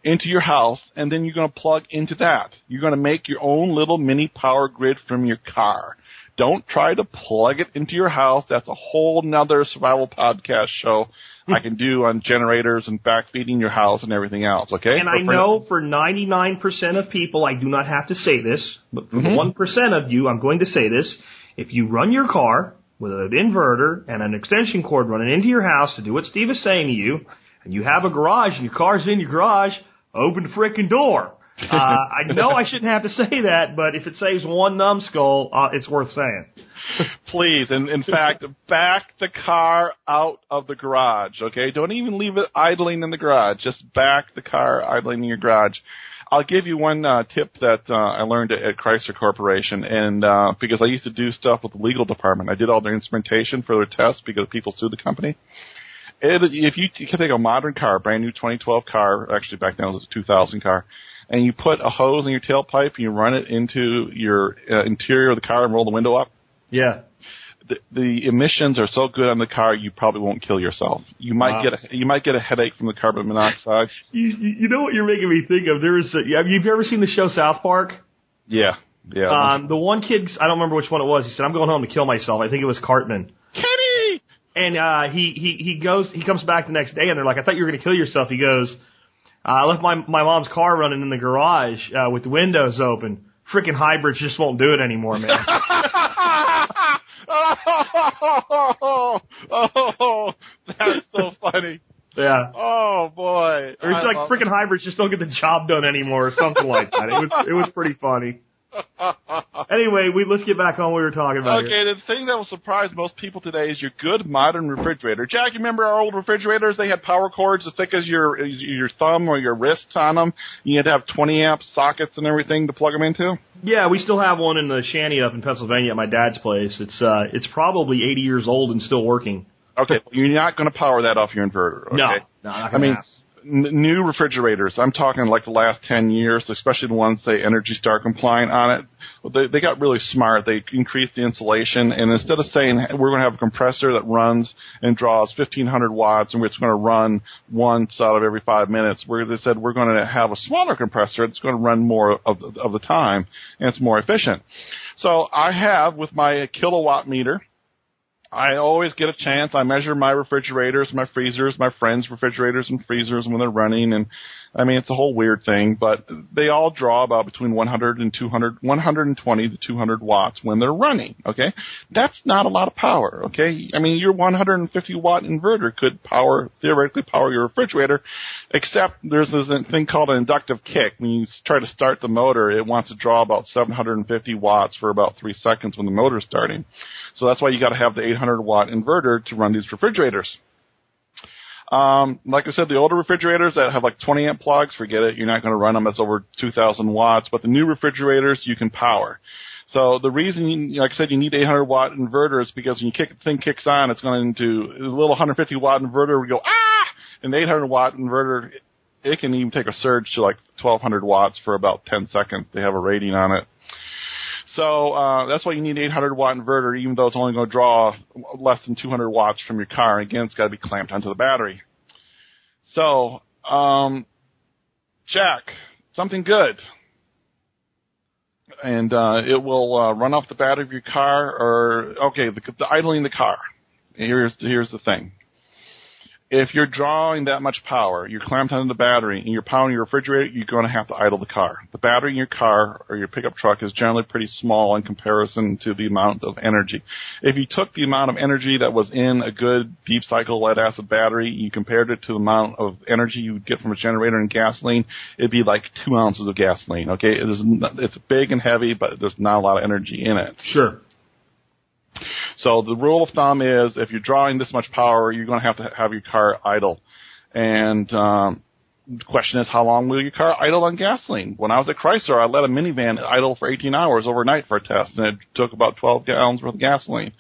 into your house, and then you're going to plug into that. You're going to make your own little mini power grid from your car. Don't try to plug it into your house. That's a whole nother survival podcast show I can do on generators and backfeeding your house and everything else. Okay. And I know for 99% of people, I do not have to say this, but for the Mhm. 1% of you, I'm going to say this. If you run your car with an inverter and an extension cord running into your house to do what Steve is saying to you, and you have a garage and your car's in your garage, open the frickin' door. Uh, I know I shouldn't have to say that, but if it saves one numbskull, uh, it's worth saying. Please, and in fact, back the car out of the garage, okay? Don't even leave it idling in the garage. Just back the car idling in your garage. I'll give you one uh, tip that uh, I learned at, at Chrysler Corporation, and uh, because I used to do stuff with the legal department, I did all their instrumentation for their tests because people sued the company. It, if you, you can take a modern car, a brand new 2012 car, actually back then it was a 2000 car, and you put a hose in your tailpipe and you run it into your uh, interior of the car and roll the window up, Yeah. the, the emissions are so good on the car, you probably won't kill yourself. You might Wow. get a, you might get a headache from the carbon monoxide. You, you you know what you're making me think of? There is, a, have you ever seen the show South Park? Yeah, yeah. Um, the one kid, I don't remember which one it was. He said, "I'm going home to kill myself." I think it was Cartman. Kenny. And uh, he he he goes. He comes back the next day, and they're like, "I thought you were going to kill yourself." He goes, uh, "I left my my mom's car running in the garage uh, with the windows open. Freaking hybrids just won't do it anymore, man." oh, oh, that's so funny. yeah. Oh boy. Or it's I like love freaking hybrids just don't get the job done anymore, or something like that. It was it was pretty funny. Anyway, we let's get back on what we were talking about. here. Okay, the thing that will surprise most people today is your good modern refrigerator. Jack, you remember our old refrigerators? They had power cords as thick as your your thumb or your wrist on them. You had to have 20 amp sockets and everything to plug them into. Yeah, we still have one in the shanty up in Pennsylvania at my dad's place. It's uh it's probably 80 years old and still working. Okay, you're not going to power that off your inverter. Okay? No, no, not I mean, happen. New refrigerators. I'm talking like the last 10 years, especially the ones say Energy Star compliant on it. They, they got really smart. They increased the insulation, and instead of saying "Hey, we're going to have a compressor that runs and draws 1500 watts, and it's going to run once out of every five minutes, where they said we're going to have a smaller compressor that's going to run more of of the time, and it's more efficient. So I have with my kilowatt meter. I always get a chance. I measure my refrigerators, my freezers, my friends' refrigerators and freezers when they're running, and I mean it's a whole weird thing, but they all draw about between 100 and 200, 120 to 200 watts when they're running. Okay, that's not a lot of power. Okay, I mean your 150 watt inverter could power theoretically power your refrigerator, except there's this thing called an inductive kick. When you try to start the motor, it wants to draw about 750 watts for about three seconds when the motor's starting. So that's why you got to have the 800 watt inverter to run these refrigerators. Um, like I said, the older refrigerators that have like 20 amp plugs, forget it. You're not going to run them. That's over 2,000 watts. But the new refrigerators, you can power. So the reason, you, like I said, you need 800 watt inverter is because when you kick the thing kicks on, it's going into a little 150 watt inverter. We go ah, and the 800 watt inverter, it can even take a surge to like 1200 watts for about 10 seconds. They have a rating on it. So uh, that's why you need an 800 watt inverter, even though it's only going to draw less than 200 watts from your car. Again, it's got to be clamped onto the battery. So, um, Jack, something good, and uh, it will uh, run off the battery of your car, or okay, the, the idling the car. Here's here's the thing. If you're drawing that much power, you're clamped onto the battery, and you're powering your refrigerator, you're going to have to idle the car. The battery in your car or your pickup truck is generally pretty small in comparison to the amount of energy. If you took the amount of energy that was in a good deep cycle lead acid battery, you compared it to the amount of energy you would get from a generator and gasoline, it'd be like two ounces of gasoline. Okay, it is, it's big and heavy, but there's not a lot of energy in it. Sure. So the rule of thumb is if you're drawing this much power, you're going to have to have your car idle. And um, the question is, how long will your car idle on gasoline? When I was at Chrysler, I let a minivan idle for 18 hours overnight for a test, and it took about 12 gallons worth of gasoline.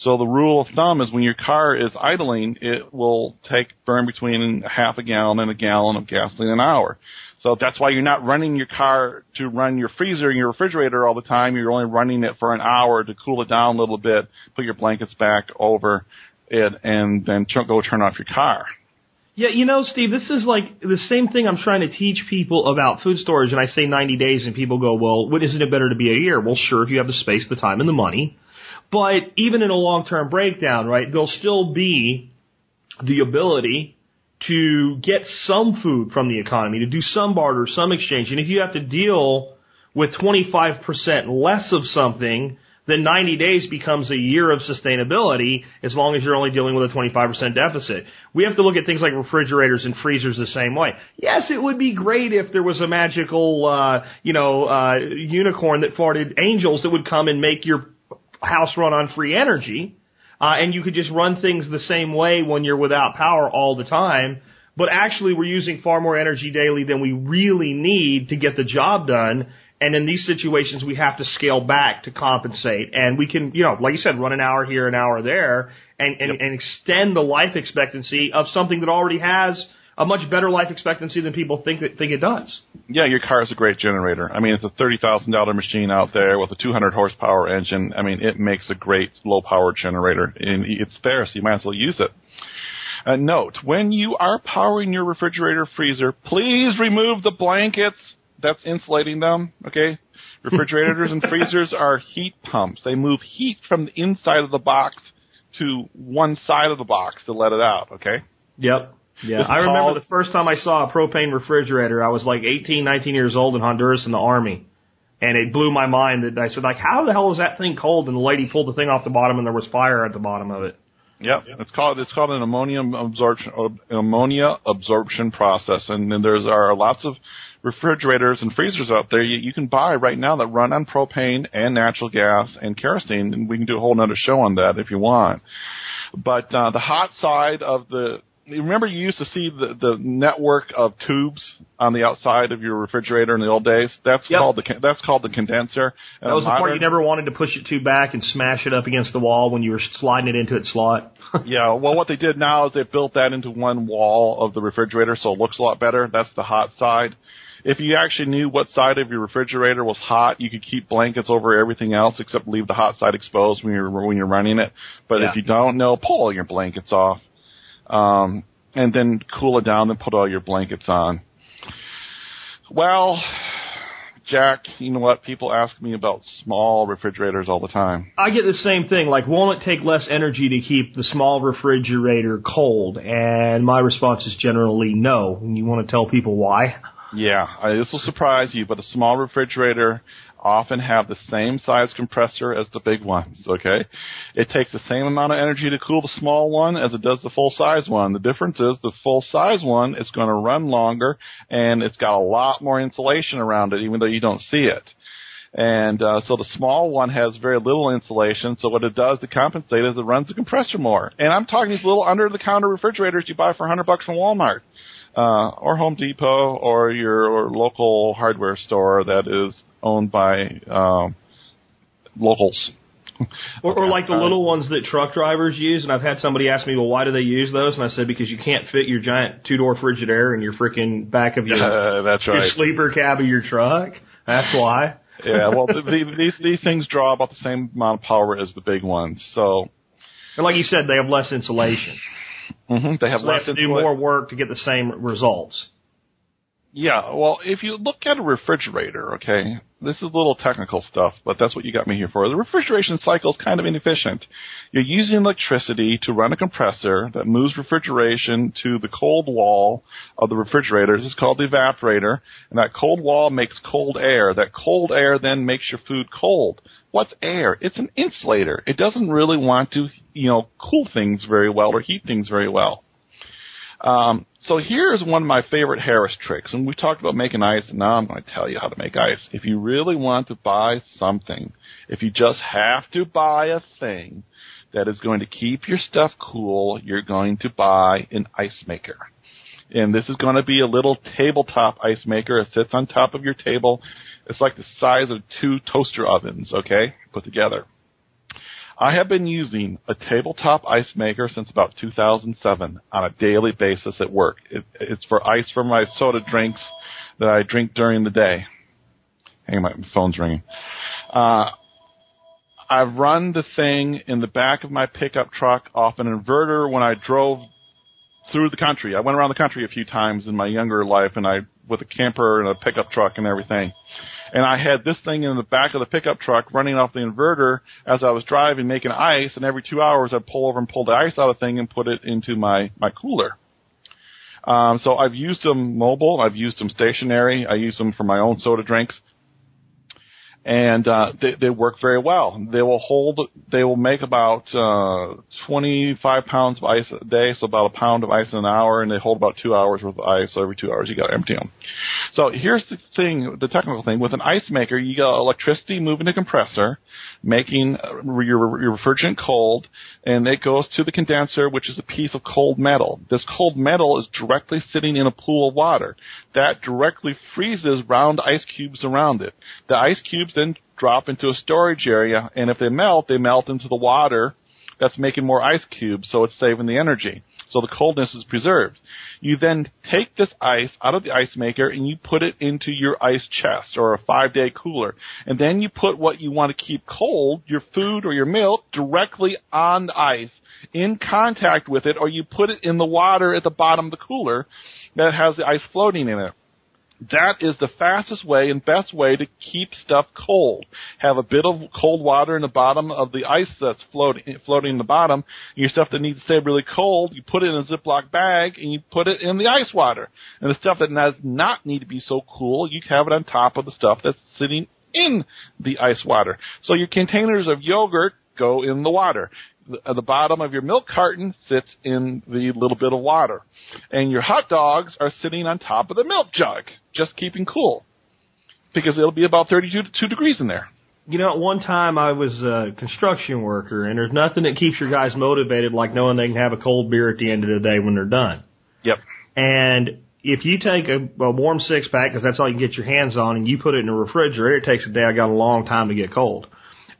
So the rule of thumb is when your car is idling, it will take burn between half a gallon and a gallon of gasoline an hour. So that's why you're not running your car to run your freezer and your refrigerator all the time. You're only running it for an hour to cool it down a little bit, put your blankets back over it, and then ch- go turn off your car. Yeah, you know, Steve, this is like the same thing I'm trying to teach people about food storage, and I say 90 days, and people go, well, what, isn't it better to be a year? Well, sure, if you have the space, the time, and the money. But even in a long-term breakdown, right, there'll still be the ability to get some food from the economy, to do some barter, some exchange. And if you have to deal with 25% less of something, then 90 days becomes a year of sustainability as long as you're only dealing with a 25% deficit. We have to look at things like refrigerators and freezers the same way. Yes, it would be great if there was a magical, uh, you know, uh, unicorn that farted angels that would come and make your house run on free energy. Uh, and you could just run things the same way when you're without power all the time. But actually, we're using far more energy daily than we really need to get the job done. And in these situations, we have to scale back to compensate. And we can, you know, like you said, run an hour here, an hour there, and, and, and extend the life expectancy of something that already has a much better life expectancy than people think that think it does. Yeah, your car is a great generator. I mean, it's a thirty thousand dollar machine out there with a two hundred horsepower engine. I mean, it makes a great low power generator, and it's there, so you might as well use it. Uh, note: when you are powering your refrigerator, freezer, please remove the blankets that's insulating them. Okay, refrigerators and freezers are heat pumps. They move heat from the inside of the box to one side of the box to let it out. Okay. Yep. Yeah, I remember called- the first time I saw a propane refrigerator. I was like 18, 19 years old in Honduras in the army, and it blew my mind that I said, like, how the hell is that thing cold? And the lady pulled the thing off the bottom, and there was fire at the bottom of it. Yep. It's called it's called an ammonia absorption ammonia absorption process, and then there's are lots of refrigerators and freezers out there you, you can buy right now that run on propane and natural gas and kerosene, and we can do a whole nother show on that if you want. But uh, the hot side of the you remember you used to see the the network of tubes on the outside of your refrigerator in the old days. That's Yep. called the that's called the condenser. That was the part you never wanted to push it too back and smash it up against the wall when you were sliding it into its slot. Yeah, well, what they did now is they built that into one wall of the refrigerator, so it looks a lot better. That's the hot side. If you actually knew what side of your refrigerator was hot, you could keep blankets over everything else except leave the hot side exposed when you're when you're running it. But Yeah. if you don't know, pull all your blankets off, um, and then cool it down, and put all your blankets on. Well, Jack, you know what? People ask me about small refrigerators all the time. I get the same thing. Like, won't it take less energy to keep the small refrigerator cold? And my response is generally no. And you want to tell people why? Yeah, I, this will surprise you, but a small refrigerator often have the same size compressor as the big ones, okay? It takes the same amount of energy to cool the small one as it does the full size one. The difference is the full size one is going to run longer and it's got a lot more insulation around it even though you don't see it. And uh, so the small one has very little insulation. So what it does to compensate is it runs the compressor more. And I'm talking these little under the counter refrigerators you buy for 100 bucks from Walmart uh, or Home Depot or your local hardware store that is owned by um, locals. Or, or like the Uh, little ones that truck drivers use. And I've had somebody ask me, well, why do they use those? And I said, because you can't fit your giant two door Frigidaire in your freaking back of your, Uh, that's your sleeper cab of your truck. That's why. yeah, well, the, the, these these things draw about the same amount of power as the big ones. So And like you said, they have less insulation. hmm they have So they less have to do more work to get the same results. Yeah, well, if you look at a refrigerator, okay, this is a little technical stuff, but that's what you got me here for. The refrigeration cycle is kind of inefficient. You're using electricity to run a compressor that moves refrigeration to the cold wall of the refrigerator. This is called the evaporator, and that cold wall makes cold air. That cold air then makes your food cold. What's air? It's an insulator. It doesn't really want to, you know, cool things very well or heat things very well. Um, so here's one of my favorite Harris tricks, and we talked about making ice, now I'm going to tell you how to make ice. If you really want to buy something, if you just have to buy a thing that is going to keep your stuff cool, you're going to buy an ice maker. And this is going to be a little tabletop ice maker. It sits on top of your table. It's like the size of two toaster ovens, okay, put together. I have been using a tabletop ice maker since about 2007 on a daily basis at work. It, it's for ice for my soda drinks that I drink during the day. Hang on, my phone's ringing. Uh, I've run the thing in the back of my pickup truck off an inverter when I drove through the country. I went around the country a few times in my younger life, and I with a camper and a pickup truck and everything. And I had this thing in the back of the pickup truck running off the inverter as I was driving, making ice. And every two hours, I'd pull over and pull the ice out of the thing and put it into my my cooler. Um, so I've used them mobile. I've used them stationary. I use them for my own soda drinks and uh, they, they work very well. They will hold. They will make about uh, 25 pounds of ice a day, so about a pound of ice in an hour, and they hold about two hours worth of ice. So every two hours, you got to empty them. So here's the thing, the technical thing with an ice maker, you got electricity moving a compressor, making uh, your, your refrigerant cold, and it goes to the condenser, which is a piece of cold metal. This cold metal is directly sitting in a pool of water. That directly freezes round ice cubes around it. The ice cubes then drop into a storage area, and if they melt, they melt into the water that's making more ice cubes, so it's saving the energy. So the coldness is preserved. You then take this ice out of the ice maker and you put it into your ice chest or a five day cooler. And then you put what you want to keep cold, your food or your milk, directly on the ice in contact with it or you put it in the water at the bottom of the cooler that has the ice floating in it. That is the fastest way and best way to keep stuff cold. Have a bit of cold water in the bottom of the ice that's floating, floating in the bottom. Your stuff that needs to stay really cold, you put it in a Ziploc bag and you put it in the ice water. And the stuff that does not need to be so cool, you have it on top of the stuff that's sitting in the ice water. So your containers of yogurt go in the water at the bottom of your milk carton sits in the little bit of water. And your hot dogs are sitting on top of the milk jug, just keeping cool. Because it'll be about 32 2 degrees in there. You know, at one time I was a construction worker, and there's nothing that keeps your guys motivated like knowing they can have a cold beer at the end of the day when they're done. Yep. And if you take a, a warm six pack, because that's all you can get your hands on, and you put it in a refrigerator, it takes a day. I got a long time to get cold.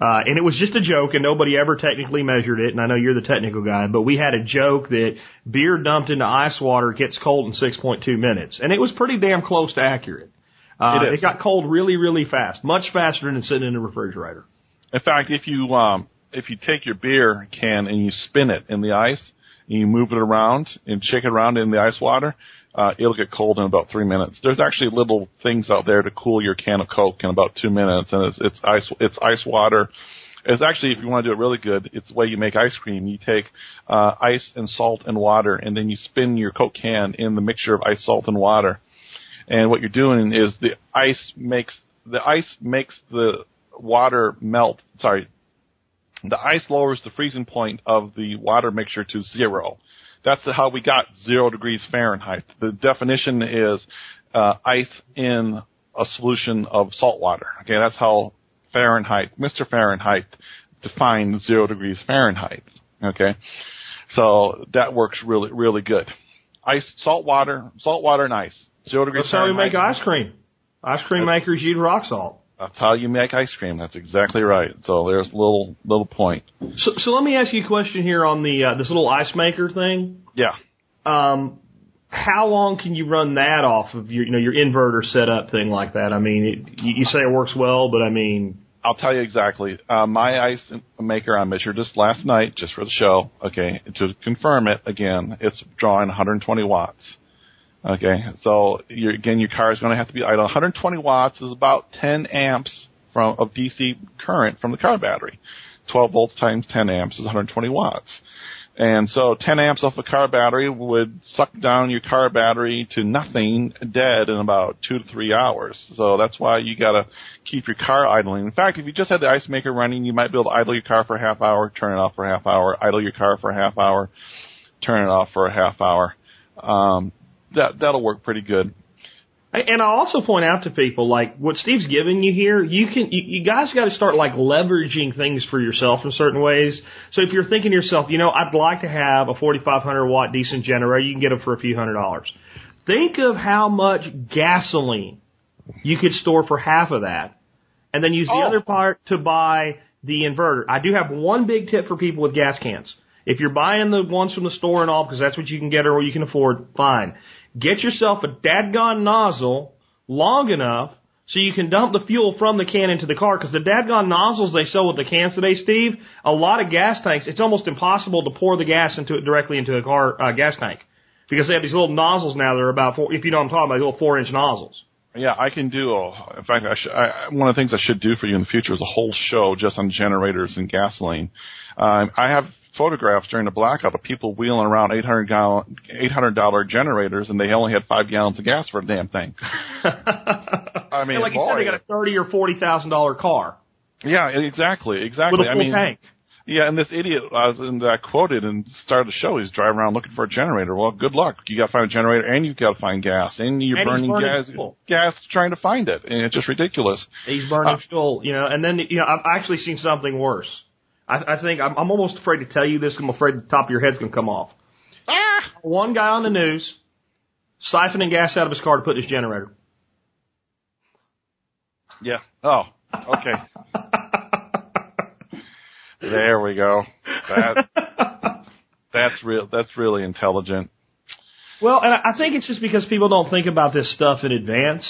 Uh, and it was just a joke, and nobody ever technically measured it. And I know you're the technical guy, but we had a joke that beer dumped into ice water gets cold in 6.2 minutes, and it was pretty damn close to accurate. Uh, it, it got cold really, really fast, much faster than sitting in the refrigerator. In fact, if you um, if you take your beer can and you spin it in the ice, and you move it around and shake it around in the ice water, uh, it'll get cold in about three minutes. There's actually little things out there to cool your can of Coke in about two minutes, and it's, it's ice it's ice water. It's actually, if you want to do it really good, it's the way you make ice cream. You take uh, ice and salt and water, and then you spin your Coke can in the mixture of ice, salt, and water. And what you're doing is the ice makes the ice makes the water melt. Sorry, the ice lowers the freezing point of the water mixture to zero. That's how we got zero degrees Fahrenheit. The definition is uh, ice in a solution of salt water. Okay, that's how Fahrenheit, Mr. Fahrenheit, defined zero degrees Fahrenheit. Okay, so that works really, really good. Ice, salt water, salt water and ice. Zero degrees That's how we make ice cream. Ice cream makers use rock salt. That's how you make ice cream. That's exactly right. So there's a little little point. So, so let me ask you a question here on the uh, this little ice maker thing. Yeah. Um, how long can you run that off of your you know your inverter setup thing like that? I mean, it, you, you say it works well, but I mean, I'll tell you exactly. Uh, my ice maker, I measured this last night just for the show. Okay, to confirm it again, it's drawing 120 watts. Okay, so you're, again, your car is going to have to be idle. 120 watts is about 10 amps from of DC current from the car battery. 12 volts times 10 amps is 120 watts. And so 10 amps off a car battery would suck down your car battery to nothing dead in about two to three hours. So that's why you gotta keep your car idling. In fact, if you just had the ice maker running, you might be able to idle your car for a half hour, turn it off for a half hour, idle your car for a half hour, turn it off for a half hour. Um, that that'll work pretty good. And I also point out to people like what Steve's giving you here. You can you, you guys got to start like leveraging things for yourself in certain ways. So if you're thinking to yourself, you know, I'd like to have a 4,500 watt decent generator, you can get them for a few hundred dollars. Think of how much gasoline you could store for half of that, and then use the Oh. other part to buy the inverter. I do have one big tip for people with gas cans. If you're buying the ones from the store and all, because that's what you can get or you can afford, fine. Get yourself a dadgone nozzle long enough so you can dump the fuel from the can into the car. Because the dadgone nozzles they sell with the cans today, Steve, a lot of gas tanks, it's almost impossible to pour the gas into it directly into a car uh, gas tank. because they have these little nozzles now that are about four. If you know what I'm talking about, little four inch nozzles. Yeah, I can do. A, in fact, I should, I, one of the things I should do for you in the future is a whole show just on generators and gasoline. Um, I have photographs during the blackout of people wheeling around 800 gallon, 800 dollar generators, and they only had five gallons of gas for the damn thing. I mean, and like you boy, said, they got a thirty or forty thousand dollar car yeah, exactly, exactly. with a I full mean, tank. Yeah, and this idiot uh, that I quoted and started the show, he's driving around looking for a generator. Well, good luck. You got to find a generator, and you got to find gas, and you're And burning, burning gas, fuel. gas trying to find it, and it's just ridiculous. He's burning Uh, fuel, you know. And then you know, I've actually seen something worse. I, I think I'm, I'm almost afraid to tell you this. 'cause I'm afraid the top of your head's gonna come off. Ah! One guy on the news siphoning gas out of his car to put in his generator. Yeah. Oh, okay. there we go. That that's real. That's really intelligent. Well, and I I think it's just because people don't think about this stuff in advance.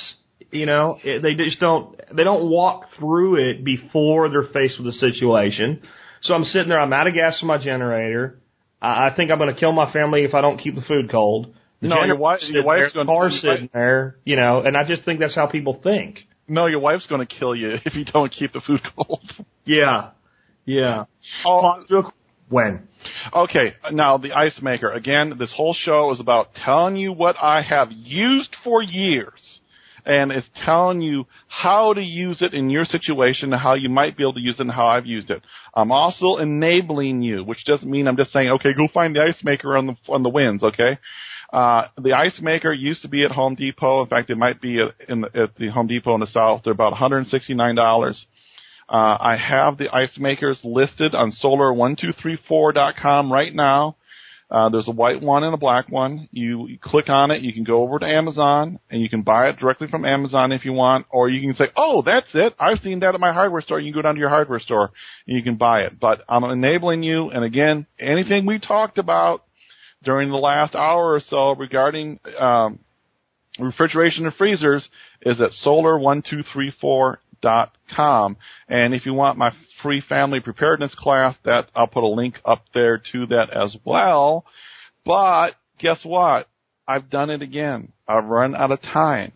You know, they just don't. They don't walk through it before they're faced with a situation. So I'm sitting there. I'm out of gas for my generator. I, I think I'm going to kill my family if I don't keep the food cold. The No, your wife- your wife's car's your wife- sitting there. You know, and I just think that's how people think. No, your wife's going to kill you if you don't keep the food cold. Yeah, yeah. Oh, When? Okay, now the ice maker. Again, this whole show is about telling you what I have used for years. And it's telling you how to use it in your situation how you might be able to use it and how I've used it. I'm also enabling you, which doesn't mean I'm just saying, okay, go find the ice maker on the, on the winds, okay? Uh, the ice maker used to be at Home Depot. In fact, it might be at, in the, at the Home Depot in the South. They're about $169. Uh, I have the ice makers listed on solar1234.com right now. Uh, there's a white one and a black one. You, you click on it, you can go over to Amazon and you can buy it directly from Amazon if you want, or you can say, oh, that's it. I've seen that at my hardware store. You can go down to your hardware store and you can buy it. But I'm enabling you, and again, anything we talked about during the last hour or so regarding, um, refrigeration and freezers is at solar1234.com. And if you want my free family preparedness class, that I'll put a link up there to that as well. But guess what? I've done it again. I've run out of time.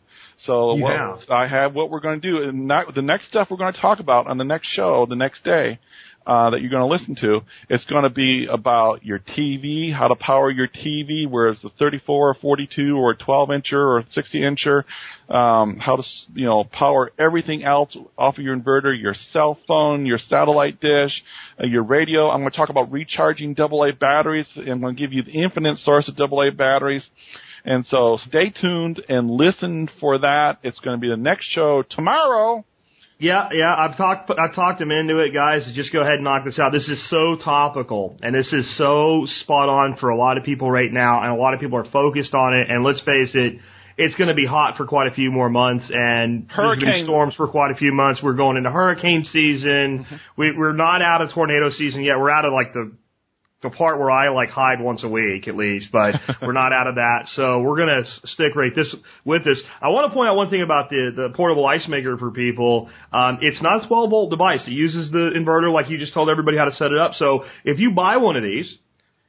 So You what. I have what we're going to do. And not, the next stuff we're going to talk about on the next show, the next day, uh, that you're going to listen to, it's going to be about your TV, how to power your TV, where it's a 34 or 42 or a 12 incher or a 60 incher, um, how to, you know, power everything else off of your inverter, your cell phone, your satellite dish, uh, your radio. I'm going to talk about recharging AA batteries. I'm going to give you the infinite source of AA batteries. And so stay tuned and listen for that. It's going to be the next show tomorrow. Yeah, yeah. I've talked. I've talked him into it, guys. Just go ahead and knock this out. This is so topical, and this is so spot on for a lot of people right now, and a lot of people are focused on it. And let's face it, it's going to be hot for quite a few more months, and there's gonna be Hurricane- storms for quite a few months. We're going into hurricane season. Mm-hmm. We, we're not out of tornado season yet. We're out of like the the part where I like hide once a week at least, but we're not out of that. So we're gonna stick right this with this. I want to point out one thing about the the portable ice maker for people. Um, it's not a 12 volt device. It uses the inverter like you just told everybody how to set it up. So if you buy one of these,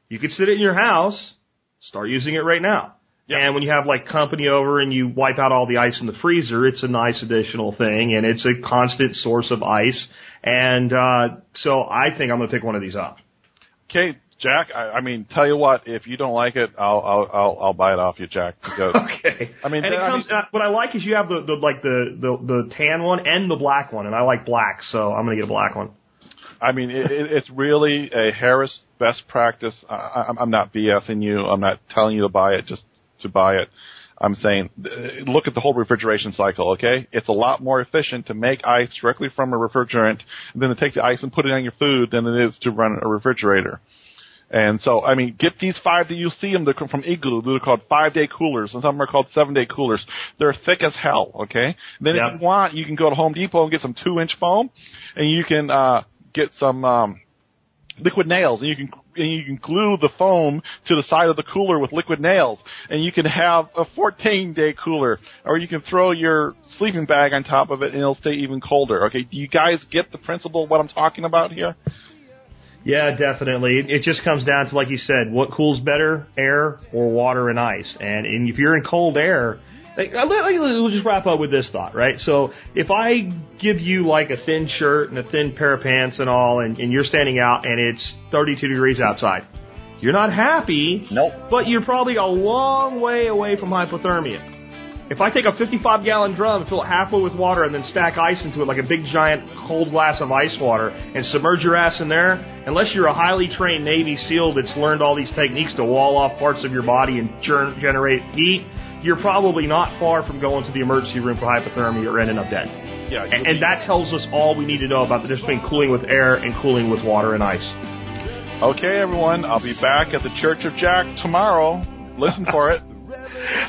you could sit it in your house, start using it right now. Yeah. And when you have like company over and you wipe out all the ice in the freezer, it's a nice additional thing and it's a constant source of ice. And uh, so I think I'm gonna pick one of these up. Okay, Jack. I, I mean, tell you what, if you don't like it, I'll I'll I'll, I'll buy it off you, Jack. Because Okay. I mean, and it I comes. mean- uh, what I like is you have the, the like the, the the tan one and the black one, and I like black, so I'm gonna get a black one. I mean, it, it, it's really a Harris best practice. I, I'm, I'm not BSing you. I'm not telling you to buy it just to buy it. I'm saying, uh, look at the whole refrigeration cycle, okay? It's a lot more efficient to make ice directly from a refrigerant than to take the ice and put it on your food than it is to run a refrigerator. And so, I mean, get these five that you see them they're from Igloo. They're called five day coolers, and some are called seven day coolers. They're thick as hell. Okay. Then Yep. if you want, you can go to Home Depot and get some two inch foam, and you can uh, get some um, liquid nails, and you can and you can glue the foam to the side of the cooler with liquid nails, and you can have a 14 day cooler, or you can throw your sleeping bag on top of it, and it'll stay even colder. Okay. Do you guys get the principle of what I'm talking about here? Yeah, definitely. It, it just comes down to, like you said, what cools better, air or water and ice. And, and if you're in cold air, like, uh, we'll just wrap up with this thought, right? So if I give you like a thin shirt and a thin pair of pants and all, and, and you're standing out and it's 32 degrees outside, you're not happy. Nope. But you're probably a long way away from hypothermia. If I take a 55 gallon drum, fill it halfway with water, and then stack ice into it like a big giant cold glass of ice water, and submerge your ass in there, unless you're a highly trained Navy SEAL that's learned all these techniques to wall off parts of your body and churn, generate heat, you're probably not far from going to the emergency room for hypothermia or ending up dead. Yeah, And, and that tells us all we need to know about the difference between cooling with air and cooling with water and ice. Okay, everyone, I'll be back at the Church of Jack tomorrow. Listen for it.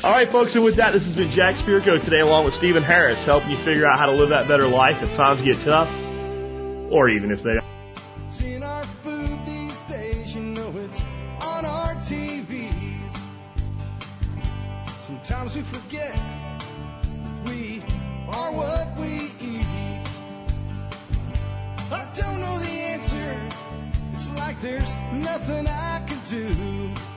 All right, folks, and with that, this has been Jack Spirko today, along with Steven Harris, helping you figure out how to live that better life if times get tough, or even if they Seeing our food these days, you know it's on our TVs. Sometimes we forget we are what we eat. I don't know the answer. It's like there's nothing I can do.